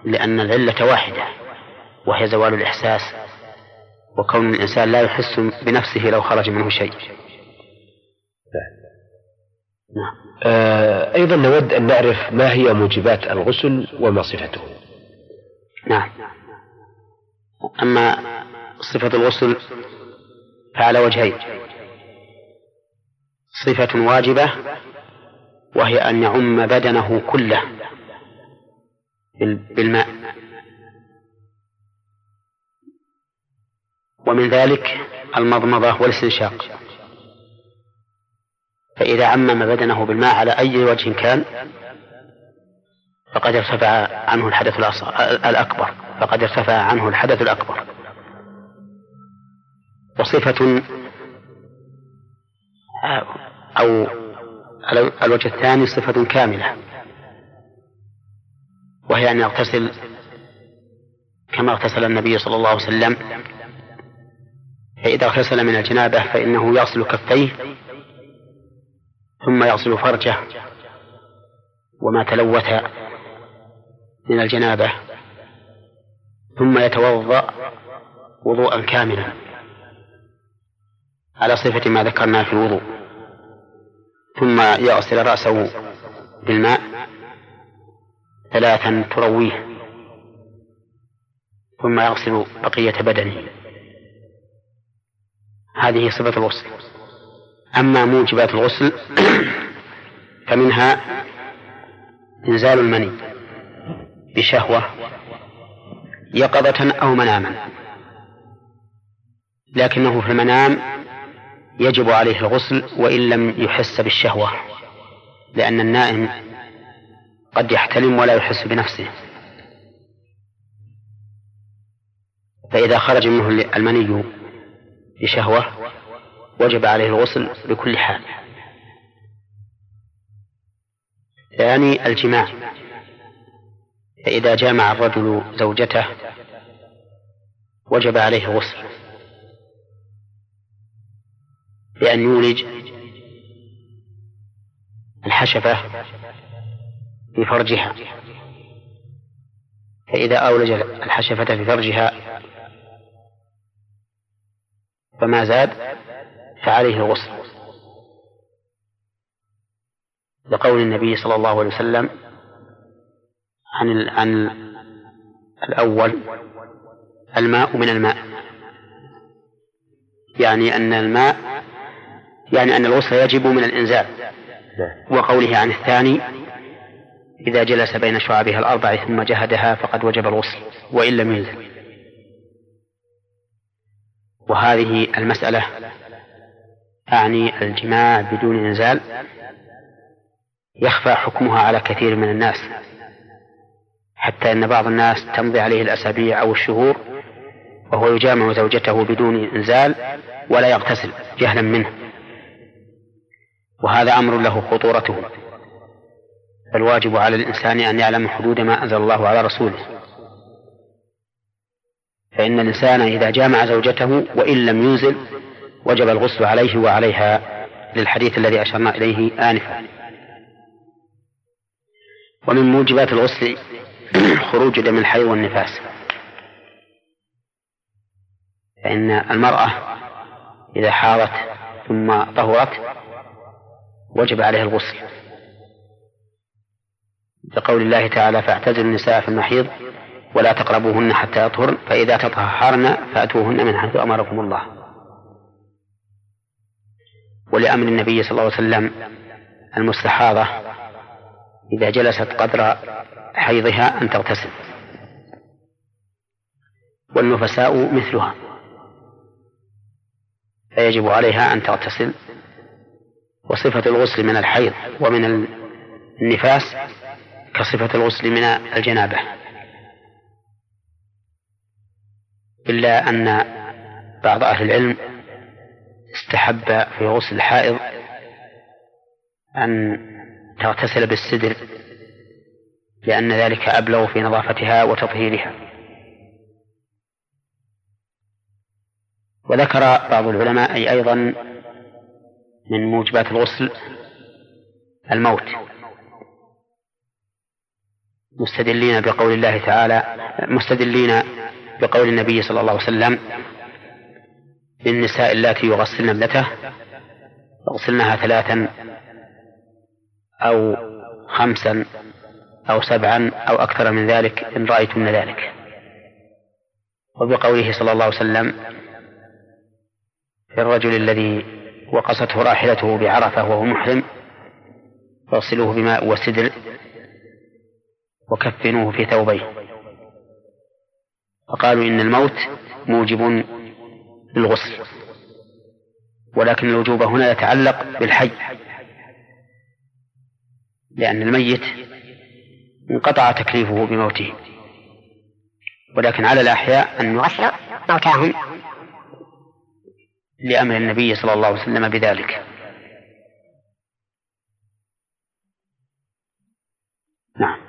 لأن العلة واحدة وهي زوال الإحساس وكون الإنسان لا يحس بنفسه لو خرج منه شيء. نعم. آه أيضا نود أن نعرف ما هي موجبات الغسل وما صفته. نعم. أما صفة الغسل فعلى وجهين. صفة واجبة وهي أن يعم بدنه كله بالماء. ومن ذلك المضمضة والاستنشاق. فإذا عمم بدنه بالماء على أي وجه كان فقد ارتفع عنه الحدث الأكبر فقد ارتفع عنه الحدث الأكبر. وصفة أو الوجه الثاني صفة كاملة وهي أن يغتسل كما اغتسل النبي صلى الله عليه وسلم فإذا اغتسل من الجنابة فإنه يغسل كفيه ثم يغسل فرجه وما تلوث من الجنابة ثم يتوضأ وضوءا كاملا على صفة ما ذكرنا في الوضوء. ثم يغسل رأسه بالماء ثلاثا ترويه. ثم يغسل بقية بدنه. هذه صفة الغسل. أما موجبات الغسل فمنها إنزال المني بشهوة يقظة أو مناما. لكنه في المنام يجب عليه الغسل وإن لم يحس بالشهوة لأن النائم قد يحتلم ولا يحس بنفسه. فإذا خرج منه المني بشهوة وجب عليه الغسل بكل حال. ثاني الجماع. فإذا جامع الرجل زوجته وجب عليه الغسل بأن يولج الحشفة في فرجها. فإذا أولج الحشفة في فرجها فما زاد فعليه الغسل لقول النبي صلى الله عليه وسلم عن عن الأول الماء من الماء. يعني أن الماء يعني أن الغسل يجب من الإنزال. وقوله عن الثاني إذا جلس بين شعبها الأربع ثم جهدها فقد وجب الغسل وإن لم ينزل. وهذه المسألة أعني الجماع بدون إنزال يخفى حكمها على كثير من الناس حتى أن بعض الناس تمضي عليه الأسابيع أو الشهور وهو يجامع زوجته بدون إنزال ولا يغتسل جهلا منه. وهذا أمر له خطورته فالواجب على الإنسان أن يعلم حدود ما أنزل الله على رسوله. فإن الإنسان إذا جامع زوجته وإن لم ينزل وجب الغسل عليه وعليها للحديث الذي أشرنا إليه آنفا. ومن موجبات الغسل خروج دم الحيض والنفاس. فإن المرأة إذا حاضت ثم طهرت وجب عليها الغسل. بقول الله تعالى فاعتزلوا النساء في المحيض ولا تقربوهن حتى يطهرن فإذا تطهرن فأتوهن من حيث أمركم الله. ولأمر النبي صلى الله عليه وسلم المستحاضة إذا جلست قدر حيضها أن تغتسل. والنفساء مثلها فيجب عليها أن تغتسل. وصفة الغسل من الحيض ومن النفاس كصفة الغسل من الجنابة. إلا أن بعض أهل العلم استحب في غسل الحائض أن تغتسل بالسدر لأن ذلك أبلغ في نظافتها وتطهيرها. وذكر بعض العلماء أي أيضا من موجبات الغسل الموت. مستدلين بقول الله تعالى مستدلين بقول النبي صلى الله عليه وسلم للنساء اللاتي يغسلن ابنته يغسلنها ثلاثا أو خمسا أو سبعا أو أكثر من ذلك إن رأيتن ذلك. وبقوله صلى الله عليه وسلم في الرجل الذي وقصته راحلته بعرفة وهو محرم فاغسلوه بماء وسدر وكفنوه في ثوبيه. فقالوا إن الموت موجب للغسل ولكن الوجوب هنا يتعلق بالحي لأن الميت انقطع تكليفه بموته ولكن على الأحياء أن يغسلوا موتاهم لأمر النبي صلى الله عليه وسلم بذلك. نعم.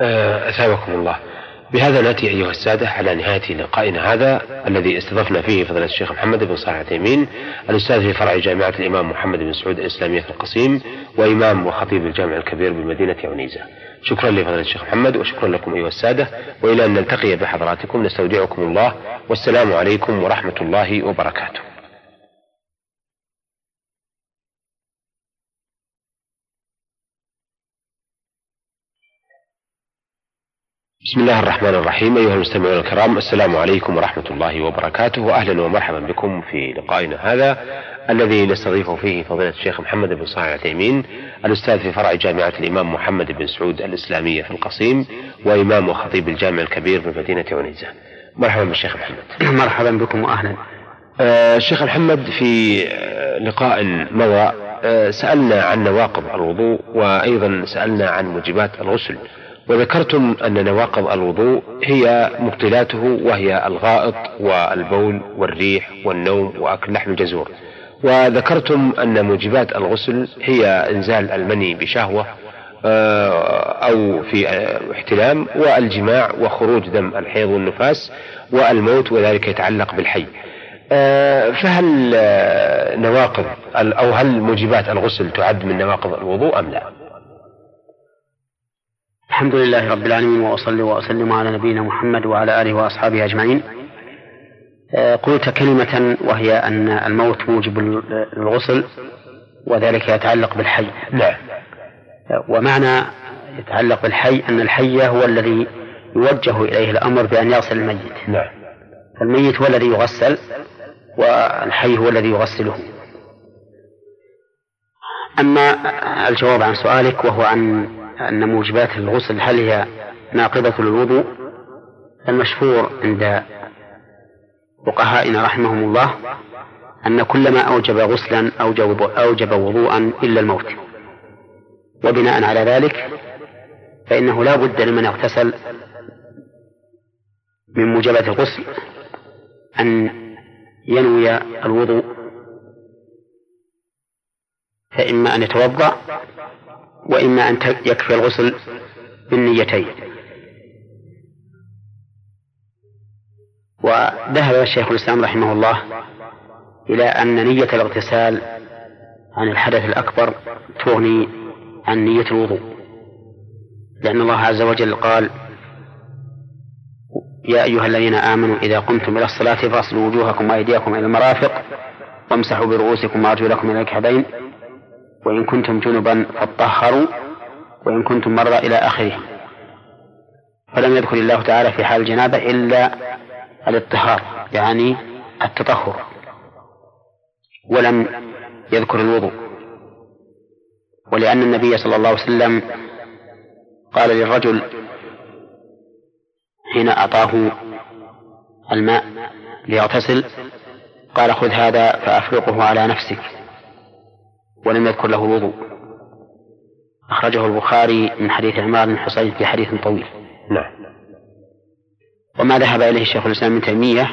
آه، أثابكم الله. بهذا نأتي أيها السادة على نهاية لقائنا هذا الذي استضفنا فيه فضيلة الشيخ محمد بن صالح التيمين الأستاذ في فرع جامعة الإمام محمد بن سعود الإسلامية في القصيم وإمام وخطيب الجامع الكبير بمدينة عنيزة شكرا لفضيلة الشيخ محمد وشكرا لكم أيها السادة وإلى أن نلتقي بحضراتكم نستودعكم الله والسلام عليكم ورحمة الله وبركاته. بسم الله الرحمن الرحيم أيها المستمعون الكرام السلام عليكم ورحمة الله وبركاته وأهلا ومرحبا بكم في لقائنا هذا الذي نستضيف فيه فضيلة الشيخ محمد بن صالح العثيمين الأستاذ في فرع جامعة الإمام محمد بن سعود الإسلامية في القصيم وإمام وخطيب الجامع الكبير بمدينة عنيزة. مرحبا بالشيخ محمد. مرحبا بكم وأهلا. آه الشيخ محمد في آه، لقاء مضى آه سألنا عن نواقض الوضوء وأيضا سألنا عن موجبات الغسل. وذكرتم أن نواقض الوضوء هي مبطلاته وهي الغائط والبول والريح والنوم وأكل لحم الجزور وذكرتم أن موجبات الغسل هي إنزال المني بشهوة آه، أو في احتلام والجماع وخروج دم الحيض والنفاس والموت وذلك يتعلق بالحي آه، فهل آه، نواقض أو هل موجبات الغسل تعد من نواقض الوضوء أم لا؟ الحمد لله رب العالمين وأصلي وأسلم على نبينا محمد وعلى آله وأصحابه أجمعين. آه، قلت كلمة وهي أن الموت موجب الغسل وذلك يتعلق بالحي. نعم. ومعنى يتعلق بالحي أن الحي هو الذي يوجه إليه الأمر بأن يغسل الميت. نعم. فالميت هو الذي يغسل والحي هو الذي يغسله. أما الجواب عن سؤالك وهو عن أن موجبات الغسل هل هي ناقضة للوضوء؟ المشهور عند فقهائنا رحمهم الله أن كل ما أوجب غسلا أوجب, أوجب وضوءا إلا الموت. وبناء على ذلك فإنه لا بد لمن اغتسل من موجبات الغسل أن ينوي الوضوء فإما أن يتوضأ وإما أن يكفي الغسل بالنيتين وذهب الشيخ الإسلام رحمه الله إلى أن نية الاغتسال عن الحدث الأكبر تغني عن نية الوضوء. لأن الله عز وجل قال يا أيها الذين آمنوا إذا قمتم إلى الصلاة فاصلوا وجوهكم وأيديكم إلى المرافق وامسحوا برؤوسكم وأرجلكم إلى الكعبين وإن كنتم جنبا فاطهروا وإن كنتم مرضى إلى آخره. فلم يذكر الله تعالى في حال الجنابة إلا الاطهار يعني التطهر ولم يذكر الوضوء. ولأن النبي صلى الله عليه وسلم قال للرجل حين أعطاه الماء ليغتسل قال خذ هذا فأفرقه على نفسك. ولم يذكر له الوضوء أخرجه البخاري من حديث عمار بن حصين في حديث طويل. نعم. وما ذهب إليه الشيخ الإسلام ابن تيمية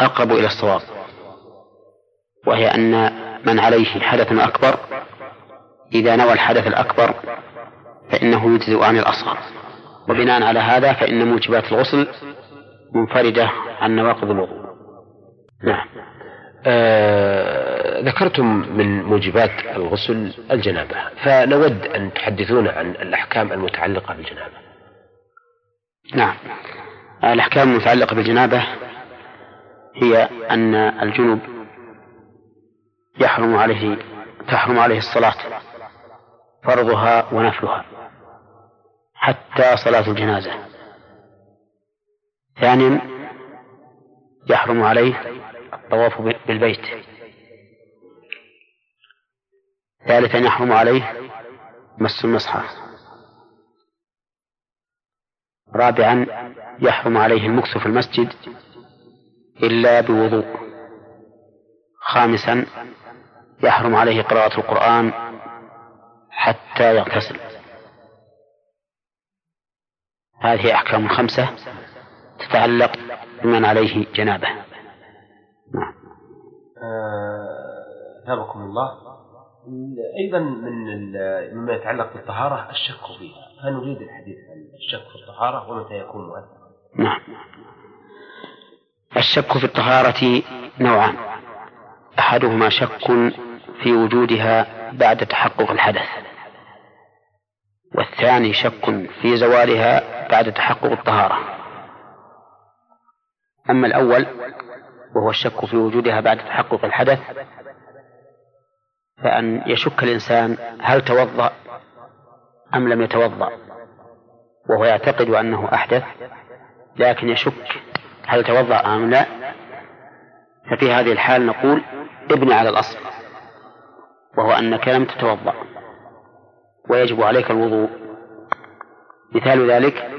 أقرب إلى الصواب وهي أن من عليه حدث أكبر إذا نوى الحدث الأكبر فإنه يجزئ عن الأصغر. وبناء على هذا فإن موجبات الغسل منفردة عن نواقض الوضوء. نعم. آه ذكرتم من موجبات الغسل الجنابة. فنود أن تحدثونا عن الأحكام المتعلقة بالجنابة. نعم. الأحكام المتعلقة بالجنابة هي أن الجنوب يحرم عليه تحرم عليه الصلاة فرضها ونفلها حتى صلاة الجنازة. ثانيا يحرم عليه الطواف بالبيت. ثالثا يحرم عليه مس المصحف رابعا يحرم عليه المكث في المسجد إلا بوضوء. خامسا يحرم عليه قراءة القرآن حتى يغتسل. هذه أحكام خمسة تتعلق بمن عليه جنابة. نعم. آه الله. أيضا من مما يتعلق بالطهارة الشك فيها. فنريد الحديث عن الشك في الطهارة ومتى يكون مؤثرا؟ نعم. الشك في الطهارة نوعان. أحدهما شك في وجودها بعد تحقق الحدث. والثاني شك في زوالها بعد تحقق الطهارة. أما الأول وهو الشك في وجودها بعد تحقق الحدث فأن يشك الإنسان هل توضأ أم لم يتوضأ وهو يعتقد أنه أحدث لكن يشك هل توضأ أم لا. ففي هذه الحال نقول ابني على الأصل وهو أنك لم تتوضأ ويجب عليك الوضوء. مثال ذلك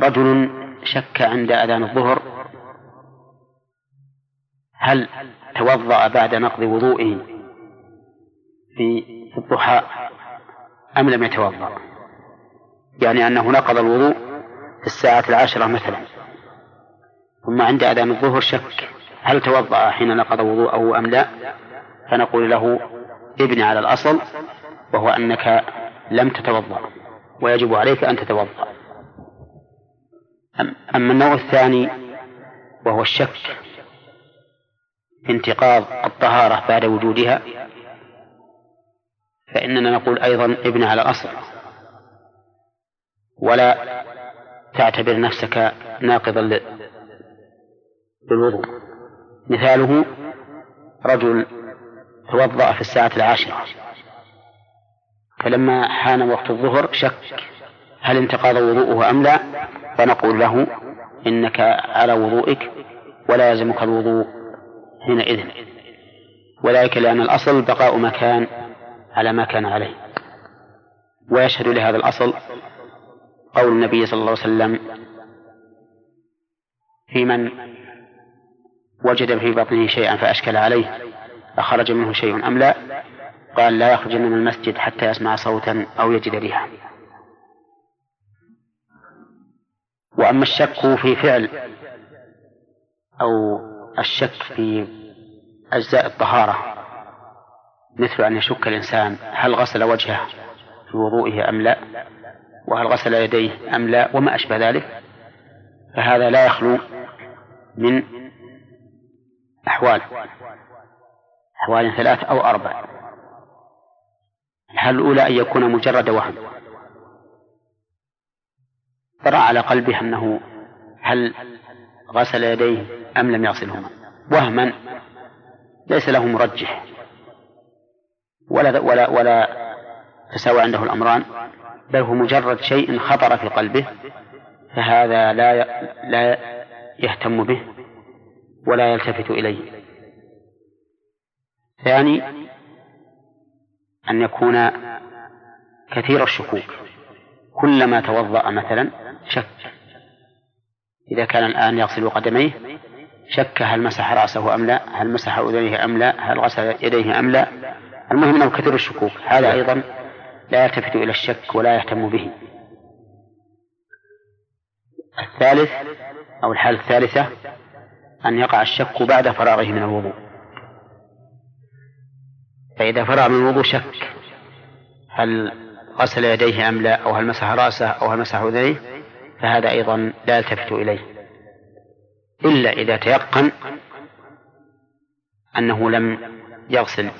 رجل شك عند أذان الظهر هل توضأ بعد نقض وضوئه في الضحى أم لم يتوضأ؟ يعني أنه نقض الوضوء في الساعة العاشرة مثلا. ثم عند أذان الظهر شك هل توضأ حين نقض وضوءه أم لا؟ فنقول له ابن على الأصل وهو أنك لم تتوضأ ويجب عليك أن تتوضأ. أما النوع الثاني وهو الشك في انتقاض الطهارة بعد وجودها فإننا نقول أيضا ابن على الأصل ولا تعتبر نفسك ناقضا للوضوء. مثاله رجل توضأ في الساعة العاشرة فلما حان وقت الظهر شك هل انتقض وضوءه أم لا فنقول له إنك على وضوئك ولا يلزمك الوضوء حينئذ. وذلك لأن الأصل بقاء مكان على ما كان عليه. ويشهد لهذا الأصل قول النبي صلى الله عليه وسلم في من وجد في بطنه شيئا فأشكل عليه أخرج منه شيء أم لا؟ قال لا يخرج من المسجد حتى يسمع صوتا أو يجد ريحا. وأما الشك في فعل أو الشك في أجزاء الطهارة مثل أن يشك الإنسان هل غسل وجهه في وضوئه أم لا؟ وهل غسل يديه أم لا؟ وما أشبه ذلك؟ فهذا لا يخلو من أحوال أحوال ثلاث أو أربع. الحال الأولى أن يكون مجرد وهم؟ طرأ على قلبه أنه هل غسل يديه أم لم يغسلهما؟ وهما ليس له مرجح. ولا ولا ولا تساوى عنده الأمران بل هو مجرد شيء خطر في قلبه فهذا لا لا يهتم به ولا يلتفت إليه. ثاني أن يكون كثير الشكوك كلما توضأ مثلا شك. إذا كان الآن يغسل قدميه شك هل مسح رأسه أم لا هل مسح أذنيه أم لا هل غسل يديه أم لا المهم أنه كثير الشكوك. هذا أيضا لا يلتفت إلى الشك ولا يهتم به. الثالث أو الحالة الثالثة أن يقع الشك بعد فراغه من الوضوء. فإذا فرغ من الوضوء شك. هل غسل يديه أم لا؟ أو هل مسح رأسه؟ أو هل مسح أذنيه فهذا أيضا لا يلتفت إليه. إلا إذا تيقن أنه لم يغسل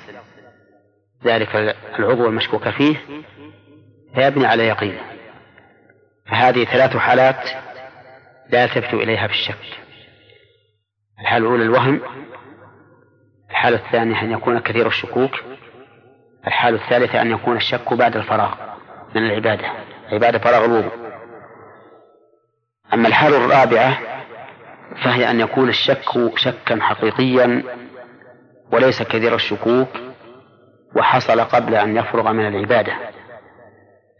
ذلك العضو المشكوك فيه فيبني على يقينه فهذه ثلاث حالات لا يلتفت إليها في الشك الحالة الأولى الوهم الحالة الثانية أن يكون كثير الشكوك الحالة الثالثة أن يكون الشك بعد الفراغ من العبادة عبادة فراغ الوضوء. أما الحالة الرابعة فهي أن يكون الشك شكا حقيقيا وليس كثير الشكوك وحصل قبل أن يفرغ من العبادة.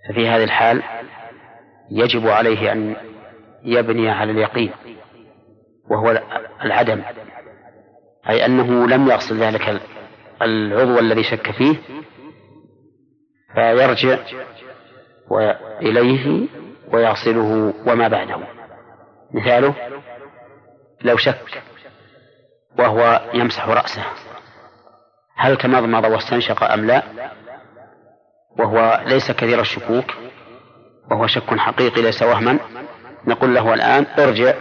ففي هذه الحال يجب عليه أن يبني على اليقين وهو العدم أي أنه لم يغسل ذلك العضو الذي شك فيه فيرجع إليه ويغسله وما بعده. مثاله لو شك وهو يمسح رأسه. هل تمضمض واستنشق أم لا؟ وهو ليس كثير الشكوك وهو شك حقيقي ليس وهما. نقول له الآن ارجع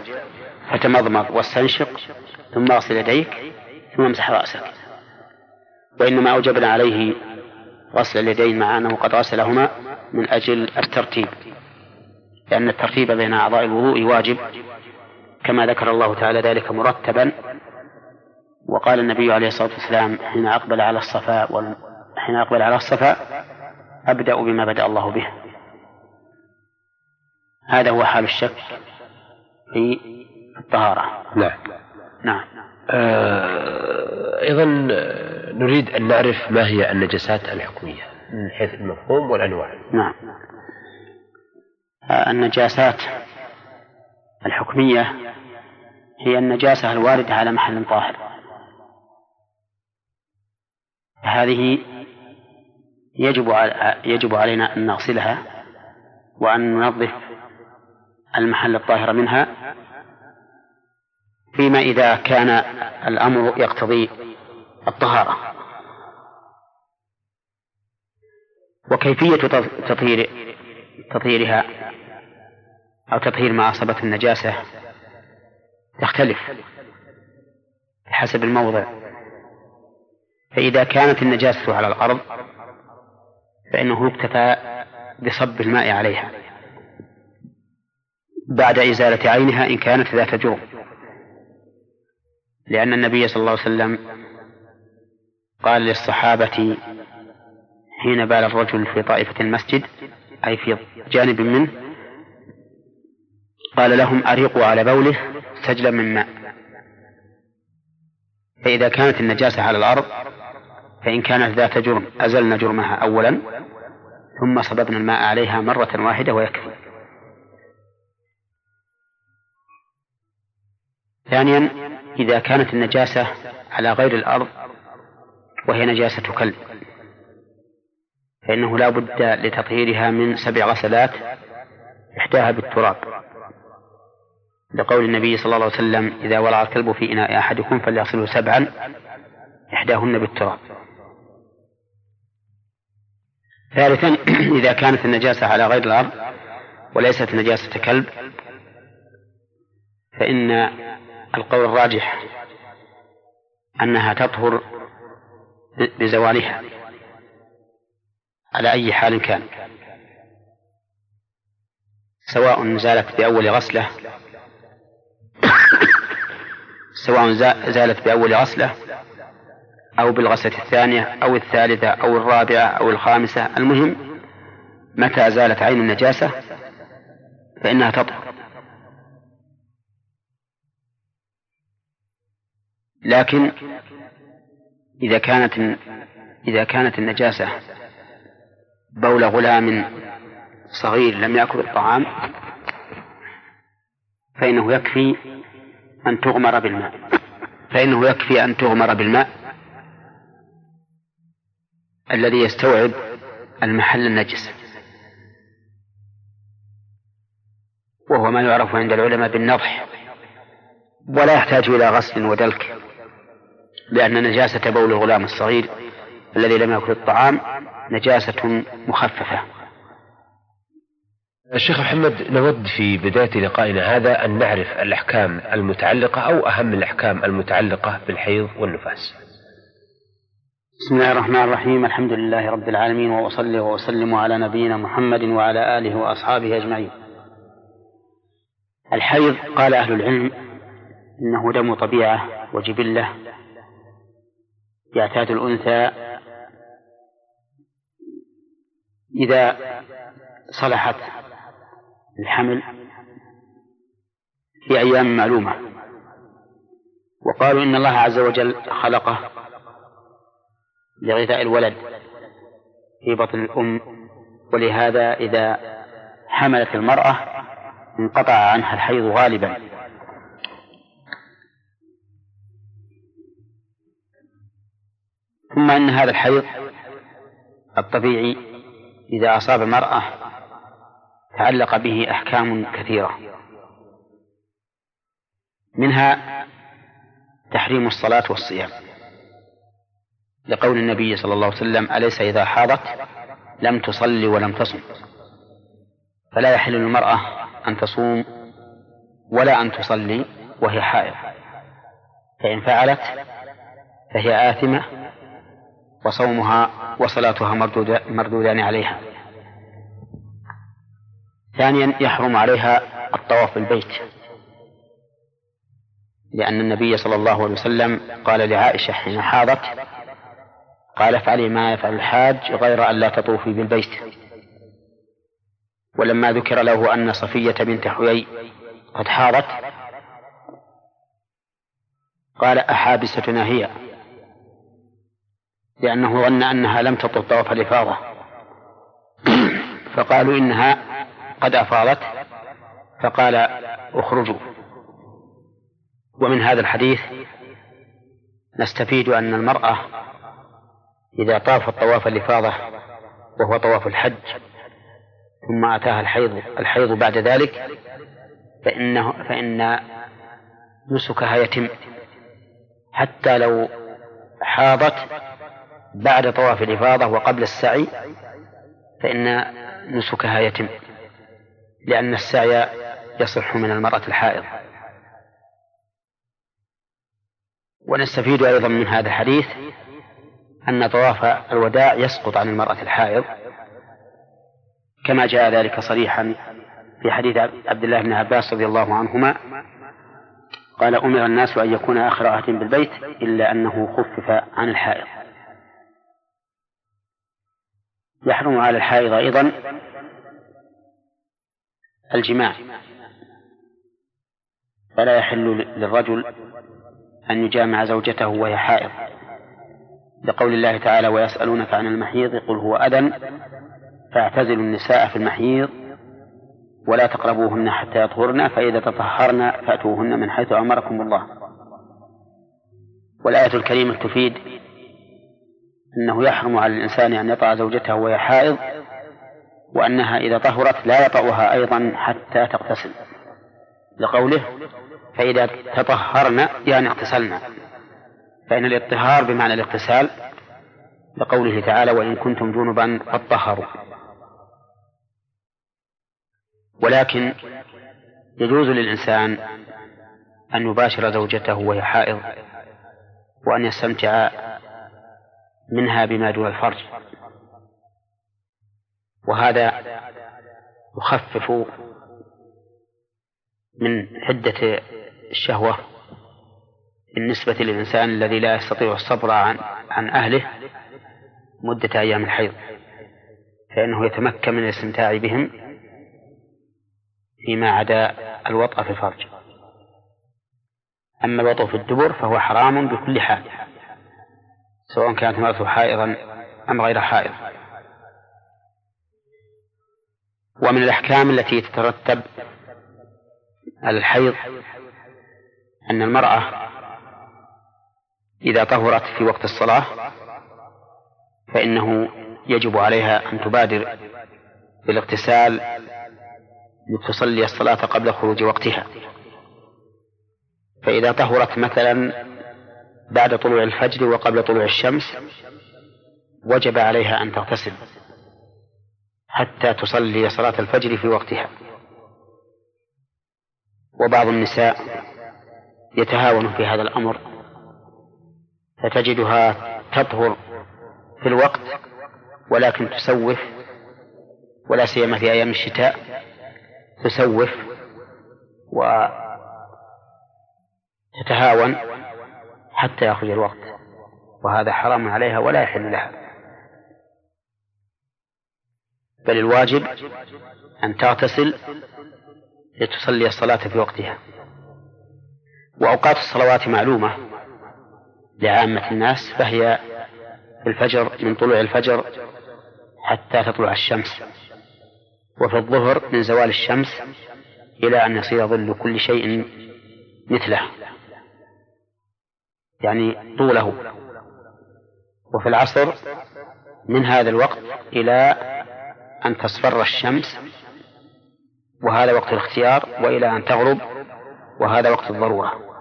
فتمضمض واستنشق ثم اغسل يديك ثم امسح رأسك. وإنما أوجبنا عليه غسل اليدين مع أنه قد غسلهما من أجل الترتيب لأن الترتيب بين أعضاء الوضوء واجب. كما ذكر الله تعالى ذلك مرتبا. وقال النبي عليه الصلاة والسلام حين أقبل على الصفاء حين أقبل على الصفاء أبدأ بما بدأ الله به. هذا هو حال الشك في الطهارة. نعم. نعم. آه أيضا نريد أن نعرف ما هي النجاسات الحكمية من حيث المفهوم والأنواع نعم. آه النجاسات الحكمية هي النجاسة الواردة على محل طاهر. هذه يجب يجب علينا أن نغسلها وأن ننظف المحل الطاهر منها فيما إذا كان الأمر يقتضي الطهارة. وكيفية تطهير تطهيرها أو تطهير ما أصابته النجاسة تختلف بحسب الموضع. فإذا كانت النجاسة على الأرض فإنه يكتفى بصب الماء عليها بعد إزالة عينها إن كانت ذات جرم. لأن النبي صلى الله عليه وسلم قال للصحابة حين بال الرجل في طائفة المسجد أي في جانب منه قال لهم أريقوا على بوله سجلا من ماء. فإذا كانت النجاسة على الأرض فإن كانت ذات جرم أزلنا جرمها أولا ثم صببنا الماء عليها مرة واحدة ويكفي. ثانيا إذا كانت النجاسة على غير الأرض وهي نجاسة كلب فإنه لا بد لتطهيرها من سبع غسلات إحداها بالتراب. لقول النبي صلى الله عليه وسلم إذا ولع الكلب في إناء أحدكم فليغسله سبعا إحداهن بالتراب. ثالثا إذا كانت النجاسة على غير الأرض وليست نجاسة كلب فإن القول الراجح أنها تطهر بزوالها على أي حال كان. سواء زالت بأول غسلة سواء زالت بأول غسلة أو بالغسلة الثانية أو الثالثة أو الرابعة أو الخامسة المهم متى زالت عين النجاسة؟ فإنها تطهر. لكن إذا كانت إذا كانت النجاسة بول غلام صغير لم يأكل الطعام فإنه يكفي أن تغمر بالماء. فإنه يكفي أن تغمر بالماء. الذي يستوعب المحل النجس. وهو ما يعرف عند العلماء بالنضح ولا يحتاج إلى غسل ودلك لأن نجاسة بول الغلام الصغير الذي لم يأكل الطعام نجاسة مخففة. الشيخ محمد نود في بداية لقائنا هذا أن نعرف الأحكام المتعلقة أو أهم الأحكام المتعلقة بالحيض والنفاس. بسم الله الرحمن الرحيم الحمد لله رب العالمين وأصلي وأسلم على نبينا محمد وعلى آله وأصحابه أجمعين الحيض قال أهل العلم إنه دم طبيعة وجبلة يعتاد الأنثى إذا صلحت الحمل في أيام معلومة وقالوا إن الله عز وجل خلقه لغذاء الولد في بطن الأم. ولهذا إذا حملت المرأة انقطع عنها الحيض غالبا. ثم أن هذا الحيض الطبيعي إذا أصاب المرأة تعلق به أحكام كثيرة. منها تحريم الصلاة والصيام. لقول النبي صلى الله عليه وسلم أليس إذا حاضت؟ لم تصلي ولم تصم. فلا يحل للمرأة أن تصوم ولا أن تصلي وهي حائض. فإن فعلت فهي آثمة وصومها وصلاتها مردودان عليها. ثانيا يحرم عليها الطواف بالبيت. لأن النبي صلى الله عليه وسلم قال لعائشة حين حاضت قال افعلي ما يفعل الحاج غير أن لا تطوفي بالبيت. ولما ذكر له أن صفية بنت حيي قد حاضت قال أحابستنا هي لأنه ظن أنها لم تطف طواف الإفاضة. فقالوا إنها قد أفاضت فقال اخرجوا. ومن هذا الحديث نستفيد أن المرأة إذا طافت طواف الإفاضة وهو طواف الحج ثم أتاها الحيض الحيض بعد ذلك فإنه فإن نسكها يتم حتى لو حاضت بعد طواف الإفاضة وقبل السعي فإن نسكها يتم لأن السعي يصح من المرأة الحائض. ونستفيد أيضا من هذا الحديث أن طواف الوداع يسقط عن المرأة الحائض كما جاء ذلك صريحا في حديث عبد الله بن عباس رضي الله عنهما قال أمر الناس أن يكون آخر عهد بالبيت إلا أنه خفف عن الحائض. يحرم على الحائض أيضا الجماع. فلا يحل للرجل أن يجامع زوجته وهي حائض. لقول الله تعالى ويسألونك عن المحيض قل هو أذى فاعتزلوا النساء في المحيض ولا تقربوهن حتى يطهرن فإذا تطهرن فأتوهن من حيث أمركم الله. والآية الكريمة تفيد أنه يحرم على الإنسان أن يطأ زوجته وهي حائض وأنها إذا طهرت لا يطأها أيضا حتى تغتسل. لقوله فإذا تطهرن يعني اغتسلن. فإن الاطهار بمعنى الاغتسال لقوله تعالى وإن كنتم جنبا فاطهروا. ولكن يجوز للإنسان أن يباشر زوجته وهي حائض وأن يستمتع منها بما دون الفرج. وهذا يخفف من حدة الشهوة بالنسبة للإنسان الذي لا يستطيع الصبر عن عن أهله مدة أيام الحيض فإنه يتمكن من الاستمتاع بهم فيما عدا الوطأ في الفرج. أما الوطأ في الدبر فهو حرام بكل حال سواء كانت امرأته حائضا أم غير حائض. ومن الأحكام التي تترتب على الحيض أن المرأة إذا طهرت في وقت الصلاة فإنه يجب عليها أن تبادر بالاغتسال لتصلي الصلاة قبل خروج وقتها. فإذا طهرت مثلا بعد طلوع الفجر وقبل طلوع الشمس وجب عليها أن تغتسل حتى تصلي صلاة الفجر في وقتها. وبعض النساء يتهاون في هذا الأمر فتجدها تطهر في الوقت ولكن تسوف ولا سيما في أيام الشتاء تسوف وتتهاون حتى يخرج الوقت. وهذا حرام عليها ولا يحل لها. بل الواجب أن تغتسل لتصلي الصلاة في وقتها. وأوقات الصلوات معلومة. لعامة الناس فهي في الفجر من طلوع الفجر حتى تطلع الشمس. وفي الظهر من زوال الشمس إلى أن يصير ظل كل شيء مثله يعني طوله. وفي العصر من هذا الوقت إلى أن تصفر الشمس وهذا وقت الاختيار وإلى أن تغرب وهذا وقت الضرورة.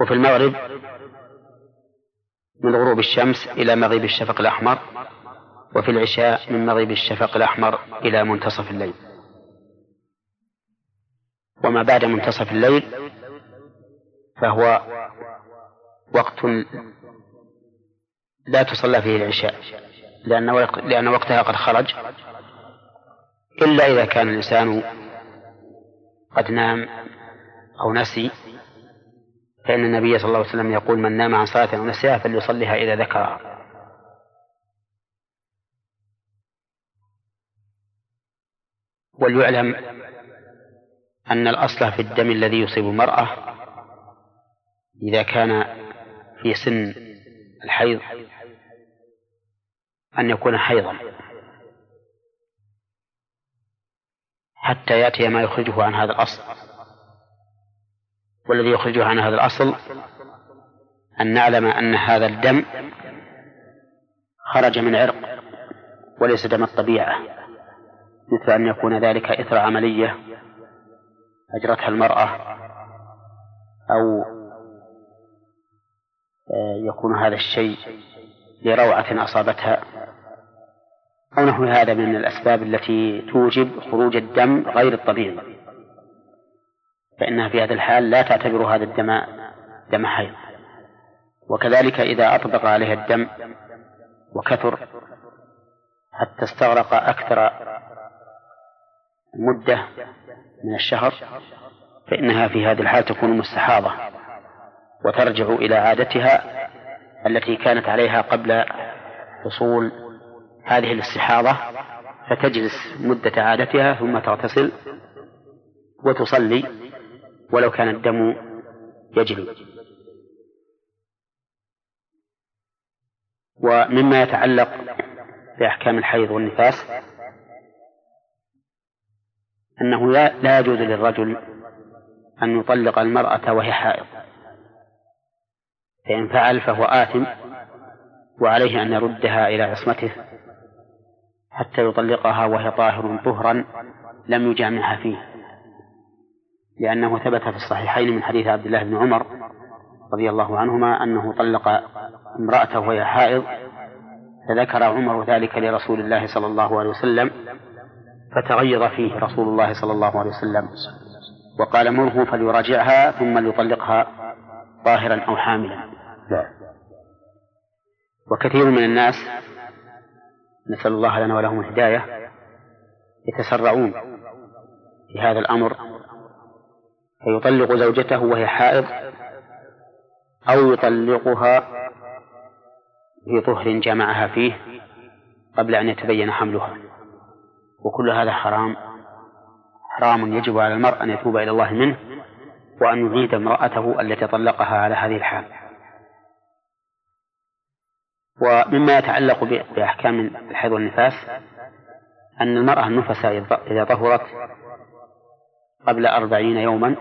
وفي المغرب من غروب الشمس إلى مغيب الشفق الأحمر وفي العشاء من مغيب الشفق الأحمر إلى منتصف الليل. وما بعد منتصف الليل فهو وقت لا تصلى فيه العشاء لأن لأن وقتها قد خرج. إلا إذا كان الإنسان قد نام أو نسي فإن النبي صلى الله عليه وسلم يقول من نام عن صلاة أو نسيها فليصليها إذا ذكرها وليعلم أن الأصل في الدم الذي يصيب المرأة إذا كان في سن الحيض أن يكون حيضا. حتى يأتي ما يخرجه عن هذا الأصل. والذي يخرجه عن هذا الأصل أن نعلم أن هذا الدم خرج من عرق وليس دم الطبيعة مثل أن يكون ذلك إثر عملية أجرتها المرأة أو آه، يكون هذا الشيء لروعة أصابتها أو نحو هذا من الأسباب التي توجب خروج الدم غير الطبيعي. فإنها في هذا الحال لا تعتبر هذا الدم دم حيض. وكذلك إذا أطبق عليها الدم وكثر حتى استغرق أكثر مدة من الشهر فإنها في هذه الحال تكون مستحاضة وترجع إلى عادتها التي كانت عليها قبل حصول هذه الاستحاضة فتجلس مدة عادتها ثم تغتسل وتصلي ولو كان الدم يجري. ومما يتعلق بأحكام الحيض والنفاس أنه لا يجوز للرجل أن يطلق المرأة وهي حائض. فإن فعل فهو آثم وعليه أن يردها إلى عصمته حتى يطلقها وهي طاهر طهرا لم يجامعها فيه. لأنه ثبت في الصحيحين من حديث عبد الله بن عمر رضي الله عنهما أنه طلق امرأته وهي حائض فذكر عمر ذلك لرسول الله صلى الله عليه وسلم فتغيظ فيه رسول الله صلى الله عليه وسلم وقال مره فليراجعها ثم ليطلقها طاهرا أو حاملا. وكثير من الناس نسأل الله لنا ولهم الهداية يتسرعون في هذا الأمر فيطلق زوجته وهي حائض أو يطلقها في طهر جمعها فيه قبل أن يتبين حملها. وكل هذا حرام حرام يجب على المرء أن يتوب إلى الله منه وأن يعيد امرأته التي طلقها على هذه الحال. ومما يتعلق بأحكام الحيض والنفاس أن المرأة النفساء إذا طهرت قبل أربعين يوما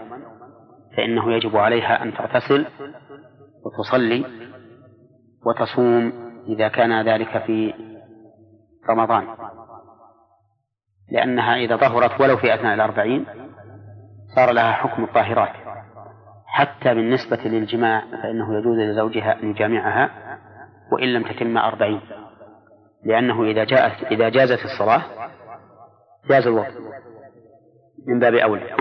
فإنه يجب عليها أن تغتسل وتصلي وتصوم إذا كان ذلك في رمضان. لأنها إذا طهرت ولو في أثناء الأربعين صار لها حكم الطاهرات. حتى بالنسبة للجماع فإنه يجوز لزوجها أن يجامعها وإن لم تتم أربعين. لأنه إذا جاءت إذا جازت الصلاة جاز الوقت. من باب أولى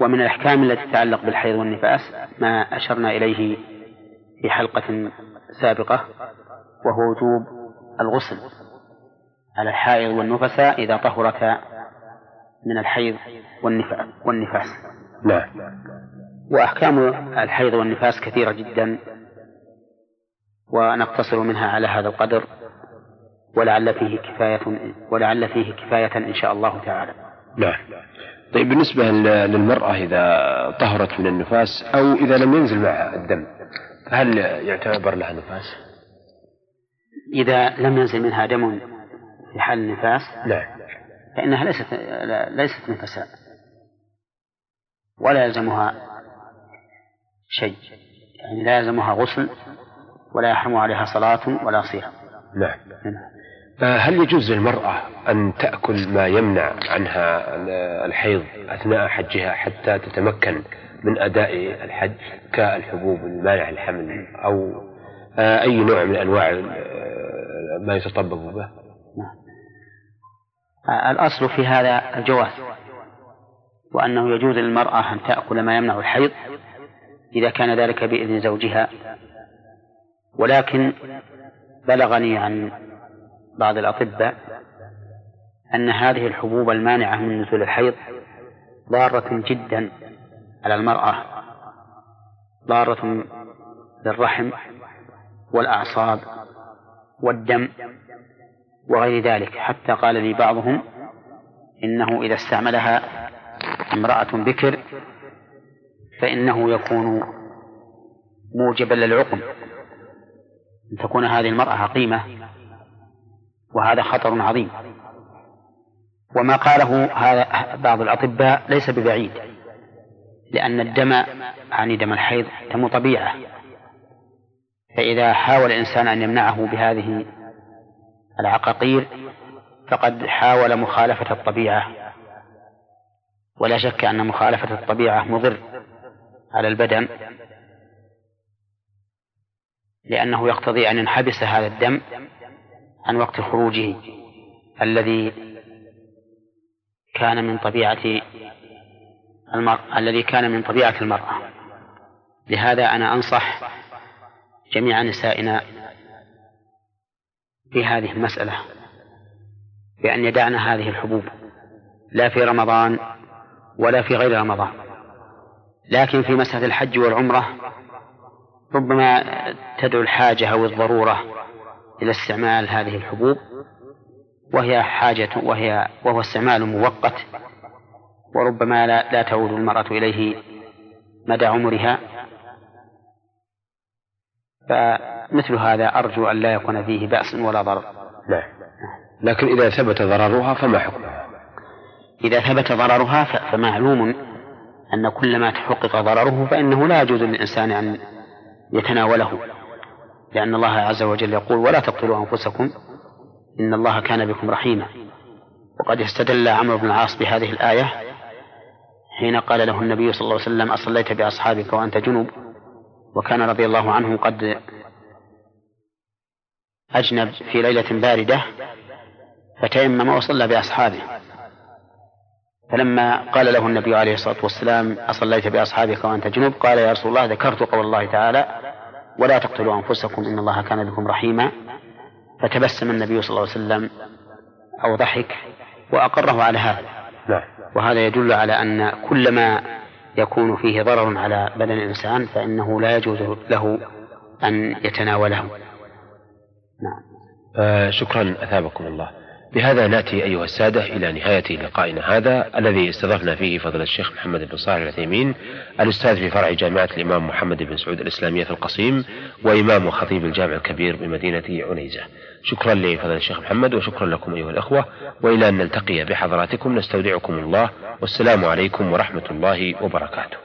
ومن الأحكام التي تتعلق بالحيض والنفاس ما أشرنا إليه في حلقة سابقة وهو وجوب الغسل على الحائض والنفساء إذا طهرتا من الحيض والنفاس. نعم. وأحكام الحيض والنفاس كثيرة جدا ونقتصر منها على هذا القدر. ولعل فيه كفاية ولعل فيه كفاية إن شاء الله تعالى. نعم. طيب بالنسبة للمرأة إذا طهرت من النفاس أو إذا لم ينزل معها الدم فهل يعتبر لها نفاس؟ إذا لم ينزل منها دم في حال النفاس نعم فإنها ليست ليست نفساء ولا يلزمها شيء يعني لا يلزمها غسل ولا يحرم عليها صلاة ولا صيام نعم, نعم. هل يجوز للمرأة أن تأكل ما يمنع عنها الحيض أثناء حجها حتى تتمكن من أداء الحج كالحبوب المانعة الحمل أو أي نوع من أنواع ما يتطبب به. الأصل في هذا الجواز وأنه يجوز للمرأة أن تأكل ما يمنع الحيض إذا كان ذلك بإذن زوجها ولكن بلغني عن بعض الأطباء أن هذه الحبوب المانعة من نزول الحيض ضارة جدا على المرأة ضارة بالرحم والأعصاب والدم وغير ذلك. حتى قال لي بعضهم إنه إذا استعملها امرأة بكر فإنه يكون موجبا للعقم أن تكون هذه المرأة عقيمة. وهذا خطر عظيم. وما قاله هذا بعض الأطباء ليس ببعيد لأن الدم يعني دم الحيض دم طبيعة. فإذا حاول الإنسان أن يمنعه بهذه العقاقير فقد حاول مخالفة الطبيعة. ولا شك أن مخالفة الطبيعة مضر على البدن لأنه يقتضي أن ينحبس هذا الدم عن وقت خروجه الذي كان من طبيعة المرأة الذي كان من طبيعة المرأة. لهذا أنا أنصح جميع نسائنا في هذه المسألة بأن يدعن هذه الحبوب لا في رمضان ولا في غير رمضان. لكن في مسألة الحج والعمرة ربما تدعو الحاجة أو الضرورة إلى استعمال هذه الحبوب وهي حاجة وهي وهو استعمال مؤقت وربما لا, لا تعود المرأة إليه مدى عمرها. فمثل هذا أرجو أن لا يكون فيه بأس ولا ضرر. نعم لكن إذا ثبت ضررها فما حكمها إذا ثبت ضررها فمعلوم أن كل ما تحقق ضرره فإنه لا يجوز للإنسان أن يتناوله. لأن الله عز وجل يقول ولا تقتلوا أنفسكم إن الله كان بكم رحيما. وقد استدل عمرو بن العاص بهذه الآية حين قال له النبي صلى الله عليه وسلم أصليت بأصحابك وأنت جنب وكان رضي الله عنه قد أجنب في ليلة باردة فتيمم وصلى بأصحابه. فلما قال له النبي عليه الصلاة والسلام أصليت بأصحابك وأنت جنب قال يا رسول الله ذكرت قول الله تعالى ولا تقتلوا أنفسكم إن الله كان بكم رحيما. فتبسم النبي صلى الله عليه وسلم أو ضحك وأقره على هذا. وهذا يدل على أن كل ما يكون فيه ضرر على بدن الإنسان فإنه لا يجوز له أن يتناوله. نعم. آه شكرا أثابكم الله. بهذا نأتي أيها السادة إلى نهاية لقائنا هذا الذي استضفنا فيه فضل الشيخ محمد بن صالح العثيمين الأستاذ في فرع جامعة الإمام محمد بن سعود الإسلامية في القصيم وإمام وخطيب الجامع الكبير بمدينة عنيزة. شكرا لفضل الشيخ محمد وشكرا لكم أيها الأخوة وإلى أن نلتقي بحضراتكم نستودعكم الله والسلام عليكم ورحمة الله وبركاته.